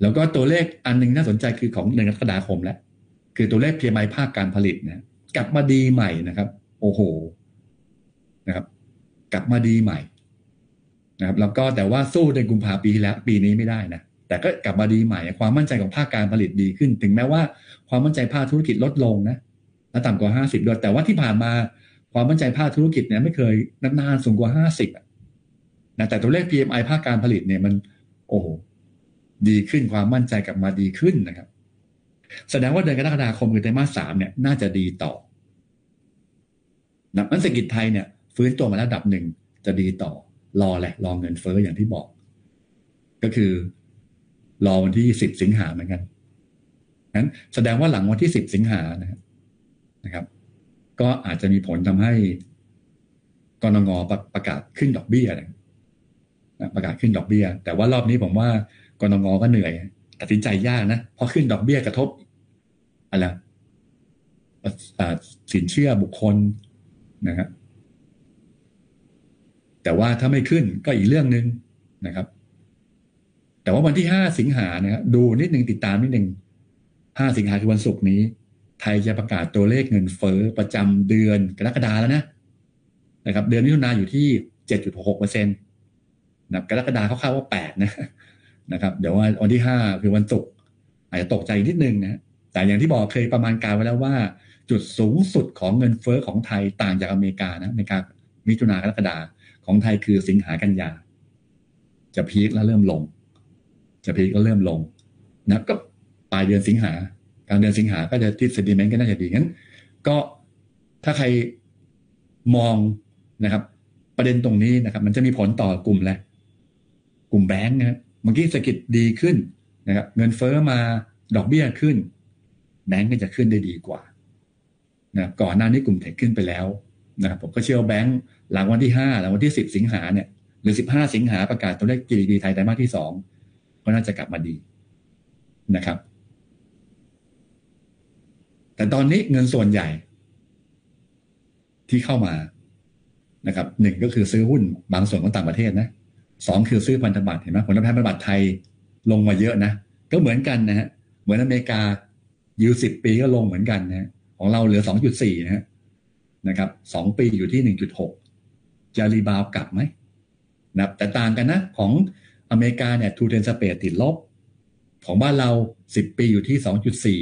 แล้วก็ตัวเลขอันนึงน่าสนใจคือของเดือนกรกฎาคมแล้วคือตัวเลขเพียไมภาคการผลิตนะกลับมาดีใหม่นะครับ โอ้โหนะครับ กลับมาดีใหม่นะครับ แล้วก็แต่ว่าสู้ในกุมภาปีที่แล้ว ปีนี้ไม่ได้นะ แต่ก็กลับมาดีใหม่ ความมั่นใจของภาคการผลิตดีขึ้น ถึงแม้ว่าความมั่นใจภาคธุรกิจลดลงนะและต่ำกว่าห้าสิบด้วยแต่ว่าที่ผ่านมาความมั่นใจภาคธุรกิจเนี่ยไม่เคยนานๆสูงกว่าห้าสิบนะแต่ตัวเลข PMI ภาคการผลิตเนี่ยมัน โอ้ดีขึ้นความมั่นใจกลับมาดีขึ้นนะครับ แสดงว่าเดือนกรกฎาคมคือไตรมาสสามเนี่ยน่าจะดีต่อนะมันเศรษฐกิจไทยเนี่ยฟื้นตัวมาระดับหนึ่งจะดีต่อ รอแหละ รอเงินเฟ้ออย่างที่บอก ก็คือ รอวันที่สิบสิงหาเหมือนกันนั้นแสดงว่าหลังวันที่สิบสิงหานะครับนะครับก็อาจจะมีผลทำให้กรงงประกาศขึ้นดอกเบี้ยนะประกาศขึ้นดอกเบี้ย แต่ว่ารอบนี้ผมว่ากรงงก็เหนื่อยตัดสินใจยากนะเพราะขึ้นดอกเบี้ยกระทบอะไรสินเชื่อบุคคลนะครับแต่ว่าถ้าไม่ขึ้นก็อีกเรื่องหนึ่งนะครับ แต่ว่าวันที่ห้าสิงหานะครับดูนิดหนึ่งติดตามนิดหนึ่งห้าสิงหาคือวันศุกร์นี้ ไทยจะประกาศตัวเลขเงินเฟ้อประจำเดือนกรกฎาแล้วนะนะครับ เดือนมิถุนาอยู่ที่เจ็ดจุดหกเปอร์เซ็นต์นะกรกฎาเขาคาดว่าแปดนะนะครับ เดี๋ยววันที่ห้าคือวันศุกร์อาจจะตกใจนิดนึงนะแต่อย่างที่บอกเคยประมาณการไว้แล้วว่า จุดสูงสุดของเงินเฟ้อของไทยต่างจากอเมริกานะอเมริกามิถุนากรกฎาของไทยคือสิงหากันยา จะพีคแล้วเริ่มลง จะพีคแล้วเริ่มลงนะก็ปลายเดือนสิงหากลางเดือนสิงหาก็จะทิศเซนติเมนต์ก็น่าจะดีงั้น ก็ถ้าใครมองนะครับ ประเด็นตรงนี้นะครับ มันจะมีผลต่อกลุ่มแหละกลุ่มแบงก์นะเมื่อกี้เศรษฐกิจดีขึ้นนะครับ เงินเฟอ้อมาดอกเบี้ยขึ้น แบงก์ก็จะขึ้นได้ดีกว่านะก่อนหน้านี้กลุ่มเทคขึ้นไปแล้วนะครับผมก็เชื่อแบงก์หลังวันที่ห้าหลังวันที่สิบสิงหาเนี่ยหรือสิบห้าสิงหาประกาศตัวเลข GDP ไทยไตรมาสที่สอง ก็น่าจะกลับมาดีนะครับ แต่ตอนนี้เงินส่วนใหญ่ ที่เข้ามานะครับหนึ่งก็คือซื้อหุ้นบางส่วนของต่างประเทศนะสองคือซื้อพันธบัตรเห็นไหมผลตอบแทนพันธบัตรไทยลงมาเยอะนะก็เหมือนกันนะฮะเหมือนอเมริกายูสิบปีก็ลงเหมือนกันนะของเราเหลือสองจุดสี่นะฮะนะครับสองปีอยู่ที่หนึ่งจุดหกจะ rebound กลับไหมนะแต่ต่างกันนะ ของ อเมริกาเนี่ย two ten spread ติดลบ ของบ้านเราสิบปีอยู่ที่สองจุดสี่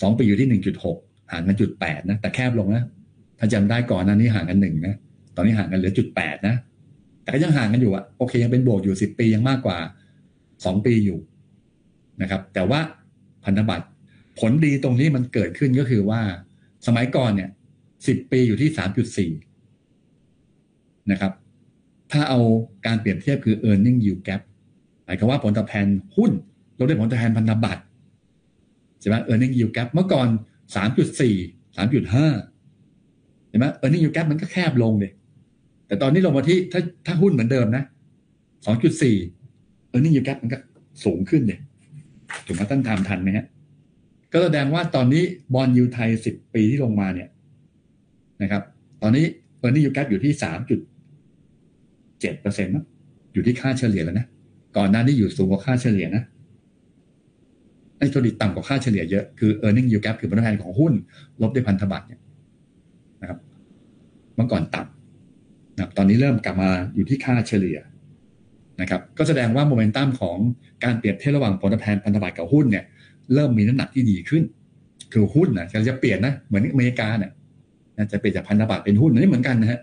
สองปีอยู่ที่หนึ่งจุดหกห่างกันจุดแปดนะแต่แคบลงนะ ถ้าจำได้ก่อนนั้นนี้ห่างกันหนึ่งนะ ตอนนี้ห่างกันเหลือจุดแปดนะ แต่ก็ยังห่างกันอยู่อะโอเค ยังเป็นบวกอยู่สิบปียังมากกว่าสองปีอยู่นะครับ แต่ว่าพันธบัตรผลดีตรงนี้มันเกิดขึ้นก็คือว่า สมัยก่อนเนี่ยสิบปีอยู่ที่สามจุดสี่นะครับ ถ้าเอาการเปรียบเทียบคือ e a r n i n g yield gap หมายความว่าผลตอบแทนหุ้นลดด้ผลตอบแทนพันธบัตรใช่ไหม e a r n i n g yield gap เมื่อก่อนสามจุดสี่สามจุดห้าเห็นไหม e a r n i n g yield gap มันก็แคบลงเลยแต่ตอนนี้ลงมาที่ถ้าถ้าหุ้นเหมือนเดิมนะสองจุดสี่ e a r n i n g yield gap มันก็สูงขึ้นเลยถูกไหมตั้งทำทันไหมฮะก็แสดงว่าตอนนี้บอลยูไทยสิบปีที่ลงมาเนี่ยนะครับ ตอนนี้เออร์นี่ยูแกอยู่ที่สามจุดเจ็ดเปอร์เซ็นต์นะอยู่ที่ค่าเฉลี่ยแล้วนะ ก่อนหน้านี้อยู่สูงกว่าค่าเฉลี่ยนะไอ้ตัวดีต่ำกว่าค่าเฉลี่ยเยอะคือ e a r n i n g yield gap คือผลตอบแทนของหุ้น ลบด้วยพันธบัตรเนี่ยนะครับเมื่อก่อนต่ำนะตอนนี้เริ่มกลับมาอยู่ที่ค่าเฉลี่ยนะครับ ก็แสดงว่าโมเมนตัมของการเปรียบเทียบระหว่างผลตอบแทนพันธบัตรกับหุ้นเนี่ยเริ่มมีน้ำหนักที่ดีขึ้น คือหุ้นนะจะเปลี่ยนนะเหมือนอเมริกาเนี่ยจะเปลี่ยนจากพันธบัตรเป็นหุ้นนี่เหมือนกันนะฮะ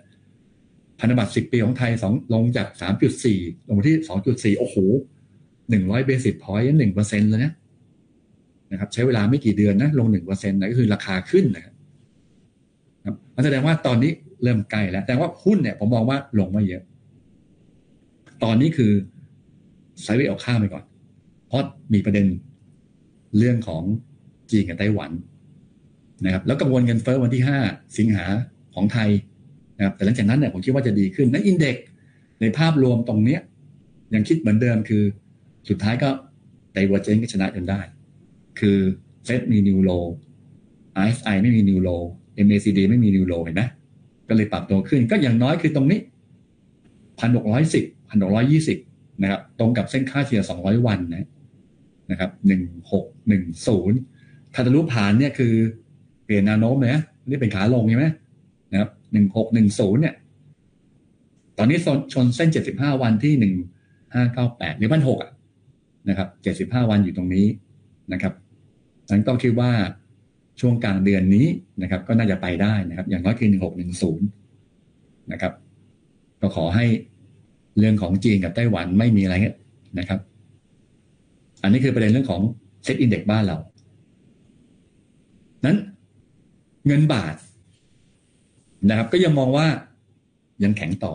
พันธบัตรสิบปีของไทยสองลงจากสามจุดสี่ลงมาที่สองจุดสี่โอ้โหหนึ่งร้อย basis point หนึ่งเปอร์เซ็นต์เลยนะนะครับ ใช้เวลาไม่กี่เดือนนะ ลงหนึ่งเปอร์เซ็นต์นะก็คือราคาขึ้นนะครับมันแสดงว่าตอนนี้เริ่มใกล้แล้ว แต่ว่าหุ้นเนี่ยผมมองว่าลงมาเยอะ ตอนนี้คือไซด์เวย์เอาข้ามไปก่อน เพราะมีประเด็นเรื่องของจีนกับไต้หวันนะครับ แล้วกังวลเงินเฟ้อวันที่ห้าสิงหาของไทย นะครับแต่หลังจากนั้นเนี่ยผมคิดว่าจะดีขึ้นนันอินเด็กในภาพรวมตรงเนี้ยยังคิดเหมือนเดิมคือ สุดท้ายก็ไดเวอร์เจนก็ชนะจนได้ คือเฟดมีนิวโล RSI ไม่มีนิวโล MACD ไม่มีนิวโลเห็นไหมก็เลยปรับตัวขึ้นก็อย่างน้อยคือตรงนี้พันหกร้อยสิบพันหกร้อยยี่สิบนะครับ ตรงกับเส้นค่าเฉลี่ยสองร้อยวันนะนะครับหนึ่งหกหนึ่งศูนย์ถ้าทะลุผ่านเนี่ยคือ เปลี่ยนแนวโน้มเลยนะนี่เป็นขาลงใช่ไหม หนึ่งหกหนึ่งศูนย์เนี่ย ตอนนี้ชนเส้นเจ็ดสิบห้าวันที่หนึ่งห้าเก้าแปดหรือพันหกอะนะครับเจ็ดสิบห้าวันอยู่ตรงนี้นะครับฉันก็คิดว่าช่วงกลางเดือนนี้นะครับ ก็น่าจะไปได้นะครับ อย่างน้อยคือหนึ่งหกหนึ่งศูนย์นะครับ ก็ขอให้เรื่องของจีนกับไต้หวันไม่มีอะไรเงี้ยนะครับ อันนี้คือประเด็นเรื่องของเซ็ตอินเด็กบ้านเรา นั้นเงินบาท นะครับ ก็ยังมองว่ายังแข็งต่อ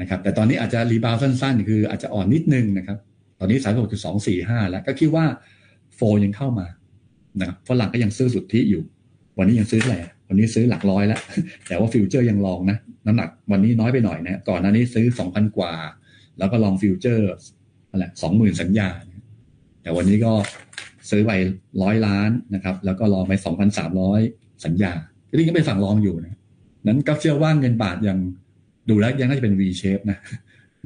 นะครับ แต่ตอนนี้อาจจะ rebound สั้น ๆ คืออาจจะอ่อนนิดนึงนะครับ ตอนนี้สามหกจุดสองสี่ห้าแล้ว ก็คิดว่า flow ยังเข้ามานะครับฝรั่งก็ยังซื้อสุทธิอยู่ วันนี้ยังซื้ออะไรวันนี้ซื้อหลักร้อยแล้ว แต่ว่า futures ยัง long นะ น้ำหนักวันนี้น้อยไปหน่อยนะ ก่อนหน้านี้ซื้อสองพันกว่า แล้วก็ long futures อะไรสองหมื่นสัญญา แต่วันนี้ก็ซื้อไปร้อยล้านนะครับ แล้วก็ลองไปสองพันสามร้อยสัญญาที่ก็เป็นฝั่งลองอยู่นะ นั้นก็เชื่อว่าเงินบาทยังดูแล้วยังน่าจะเป็น V shape นะ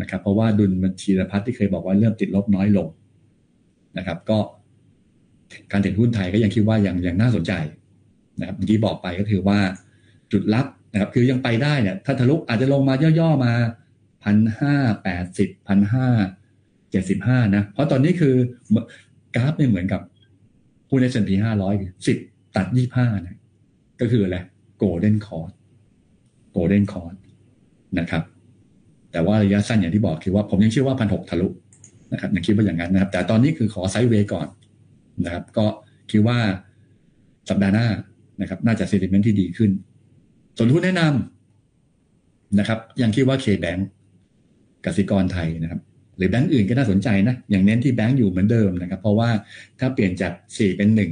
นะครับ เพราะว่าดุลบัญชีรพัฒที่เคยบอกว่าเริ่มติดลบน้อยลงนะครับ ก็การเทรดหุ้นไทยก็ยังคิดว่ายังยังน่าสนใจนะครับเมื่อกี้บอกไปก็คือว่าจุดรับนะครับ คือยังไปได้เนี่ยถ้าทะลุอาจจะลงมาย่อๆมาพันห้าแปดสิบพันห้าเจ็ดสิบห้านะ เพราะตอนนี้คือกราฟเนี่ยเหมือนกับหุ้นใน S&P ห้าร้อยสิบตัดยี่ห้านะก็คืออะไร golden cross golden cross นะครับ แต่ว่าระยะสั้นอย่างที่บอกคือว่าผมยังเชื่อว่าพันหกทะลุนะครับยังคิดว่าอย่างนั้นนะครับ แต่ตอนนี้คือขอ sideway ก่อนนะครับ ก็คิดว่าสัปดาห์หน้านะครับ น่าจะ sentiment ที่ดีขึ้น ส่วนหุ้นแนะนำนะครับ ยังคิดว่าเคแบงก์กสิกรไทยนะครับ หรือแบงก์อื่นก็น่าสนใจนะ อย่างเน้นที่แบงก์อยู่เหมือนเดิมนะครับ เพราะว่าถ้าเปลี่ยนจากสี่เป็นหนึ่ง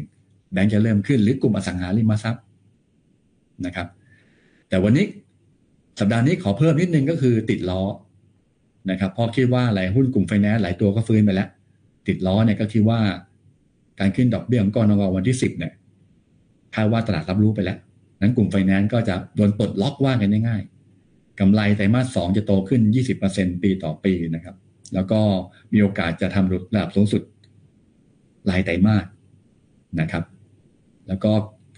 แบงก์จะเริ่มขึ้นหรือกลุ่มอสังหาริมทรัพย์นะครับ แต่วันนี้ สัปดาห์นี้ขอเพิ่มนิดนึงก็คือติดล้อนะครับเพราะคิดว่าหลายหุ้นกลุ่มไฟแนนซ์หลายตัวก็ฟื้นไปแล้ว ติดล้อเนี่ยก็คิดว่า การขึ้นดอกเบี้ยของกรงวันที่สิบเนี่ยคาดว่าตลาดรับรู้ไปแล้วนั้นกลุ่มไฟแนนซ์ก็จะโดนปลดล็อกว่ากันง่ายๆกำไรไตรมาสสองจะโตขึ้น 20%ปีต่อปีนะครับ แล้วก็มีโอกาสจะทำระดับสูงสุดรายไตรมาสนะครับ แล้วก็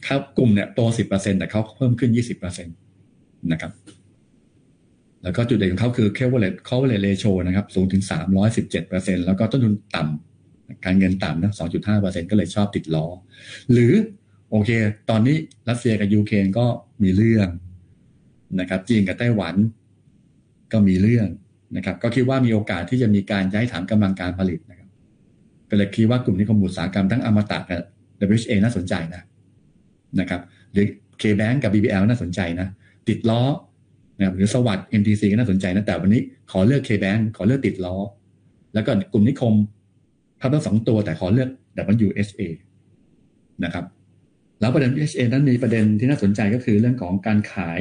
เขากลุ่มเนี่ยโต 10%แต่เขาเพิ่มขึ้น 20%นะครับ แล้วก็จุดเด่นของเขาคือ coverage coverage ratio นะครับ สูงถึง 317%แล้วก็ต้นทุนต่ำการเงินต่ำนะ2.5%ก็เลยชอบติดล้อ หรือโอเค ตอนนี้รัสเซียกับยูเครนก็มีเรื่องนะครับ จีนกับไต้หวันก็มีเรื่องนะครับ ก็คิดว่ามีโอกาสที่จะมีการย้ายฐานกำลังการผลิตนะครับ ก็เลยคิดว่ากลุ่มนิคมอุตสาหกรรมทั้งอมตะกับ WHA น่าสนใจนะนะครับ หรือ KBank กับ BBL น่าสนใจนะ ติดล้อ นะครับหรือสวัสด์ MTC ก็น่าสนใจนะแต่วันนี้ขอเลือก KBank ขอเลือกติดล้อ แล้วก็กลุ่มนิคมพับทั้งสองตัวแต่ขอเลือก WHA นะครับ แล้วประเด็น PHA นั้นมีประเด็นที่น่าสนใจก็คือเรื่องของการขาย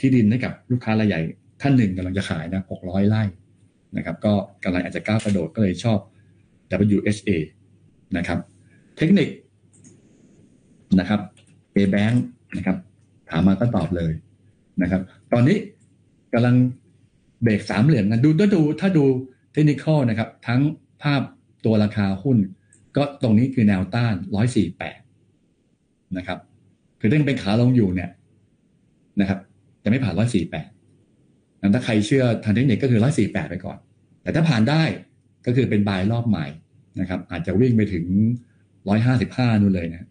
ที่ดินให้กับลูกค้ารายใหญ่ท่านหนึ่งกำลังจะขายนะ600ไร่นะครับ ก็กำลังอาจจะก้าวกระโดดก็เลยชอบ WHA นะครับ เทคนิคนะครับ A Bank นะครับ ถามมาก็ตอบเลยนะครับ ตอนนี้กำลังเบรกสามเหลี่ยมกันดูถ้าดูถ้าดูเทคนิคนะครับ ทั้งภาพตัวราคาหุ้น ก็ตรงนี้คือแนวต้าน148นะครับ คือถ้ายังเป็นขาลงอยู่เนี่ยนะครับจะไม่ผ่านร้อยสี่แปดถ้าใครเชื่อทางเทคนิคก็คือร้อยสี่แปดไปก่อน แต่ถ้าผ่านได้ก็คือเป็นบายรอบใหม่นะครับ อาจจะวิ่งไปถึงร้อยห้าสิบห้านู่นเลยนะ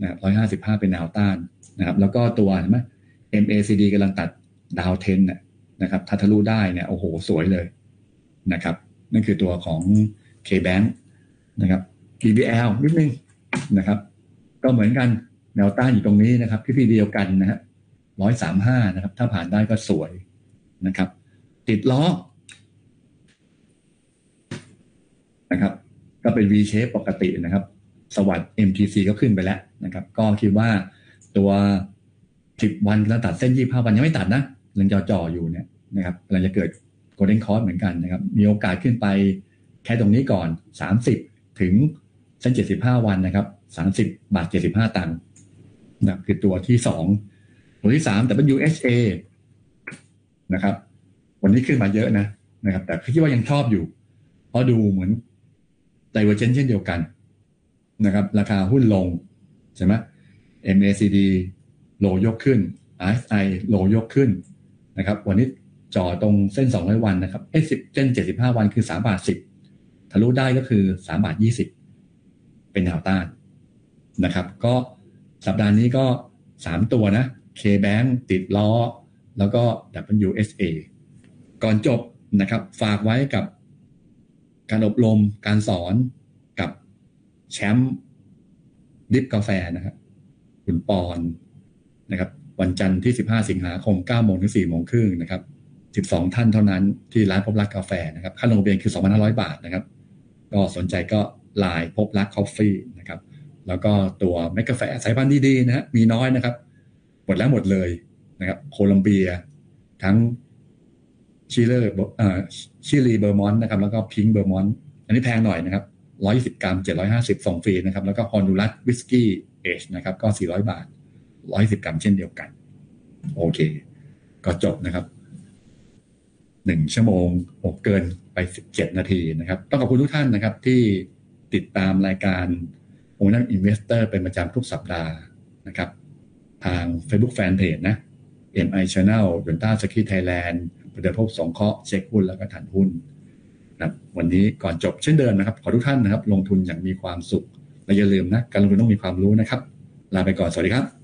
นะครับร้อยห้าสิบห้าเป็นแนวต้านนะครับ แล้วก็ตัวเห็นไหม MACD กำลังตัด ดาวเทนนะครับถ้าทะลุได้เนี่ยโอ้โหสวยเลยนะครับ นั่นคือตัวของ KBank นะครับ BBL นิดนึงนะครับ ก็เหมือนกันแนวต้านอยู่ตรงนี้นะครับพี่พี่เดียวกันนะฮะร้อยสามห้านะครับ ถ้าผ่านได้ก็สวยนะครับ ติดล้อนะครับ ก็เป็น V shape ปกตินะครับ สวัสด์ MTC ก็ขึ้นไปแล้วนะครับ ก็คิดว่าตัวสิบวันแล้วตัดเส้นยี่ห้าวันยังไม่ตัดนะ ยังจอจ่ออยู่เนี่ยนะครับกำลังจะเกิด golden cross เหมือนกันนะครับ มีโอกาสขึ้นไปแค่ตรงนี้ก่อนสามสิบถึงเส้นเจ็ดสิบห้าวันนะครับสามสิบบาทเจ็ดสิบห้าตังค์นะคือตัวที่สองตัวที่สาม WHA นะครับ วันนี้ขึ้นมาเยอะนะนะครับ แต่คิดว่ายังชอบอยู่ เพราะดูเหมือนไดเวอร์เจนเช่นเดียวกันนะครับ ราคาหุ้นลงใช่ไหม MACD โลยกขึ้น RSI โลยกขึ้น นะครับ วันนี้จ่อตรงเส้น 200 วันนะครับเอ้สิบเส้น 75 วันคือ3บาท10ทะลุได้ก็คือ3บาท20 เป็นแนวต้านนะครับ ก็สัปดาห์นี้ก็สามตัวนะ K-Bank ติดล้อ แล้วก็ WSA ก่อนจบนะครับ ฝากไว้กับการอบรมการสอนกับแชมป์ดิฟกาแฟนะครับคุณปอนนะครับ วันจันทร์ที่ 15 สิงหาคม9โมงถึง4โมงครึ่งนะครับ 12 ท่านเท่านั้นที่ร้านพบรักกาแฟนะครับ ค่าลงทะเบียนคือ 2,500 บาทนะครับ ก็สนใจก็ไลน์พบรักคอฟฟี่นะครับ แล้วก็ตัวเมล็ดกาแฟสายพันธุ์ดีๆนะฮะมีน้อยนะครับ หมดแล้วหมดเลยนะครับ โคลัมเบีย ทั้งชิเลอร์ chili Bourbon นะครับ แล้วก็ pink Bourbon อันนี้แพงหน่อยนะครับ120 กรัม 750 ส่งฟรีนะครับ แล้วก็ฮอนดูรัส whisky aged นะครับ ก็ 400 บาท 110กรัมเช่นเดียวกัน โอเค ก็จบนะครับหนึ่งชั่วโมงโอเกินไป17นาทีนะครับ ต้องขอบคุณทุกท่านนะครับ ที่ติดตามรายการโอนันอินเวสเตอร์เป็นประจำทุกสัปดาห์นะครับ ทาง Facebook Fanpage นะ MI Channel ยนต้าสกีไทยแลนด์ประเดิมพบสงเคาะเช็คหุ้นแล้วก็ฐานหุ้นนะวันนี้ก่อนจบเช่นเดิมนะครับ ขอทุกท่านนะครับ ลงทุนอย่างมีความสุขและอย่าลืมนะ การลงทุนต้องมีความรู้นะครับ ลาไปก่อน สวัสดีครับ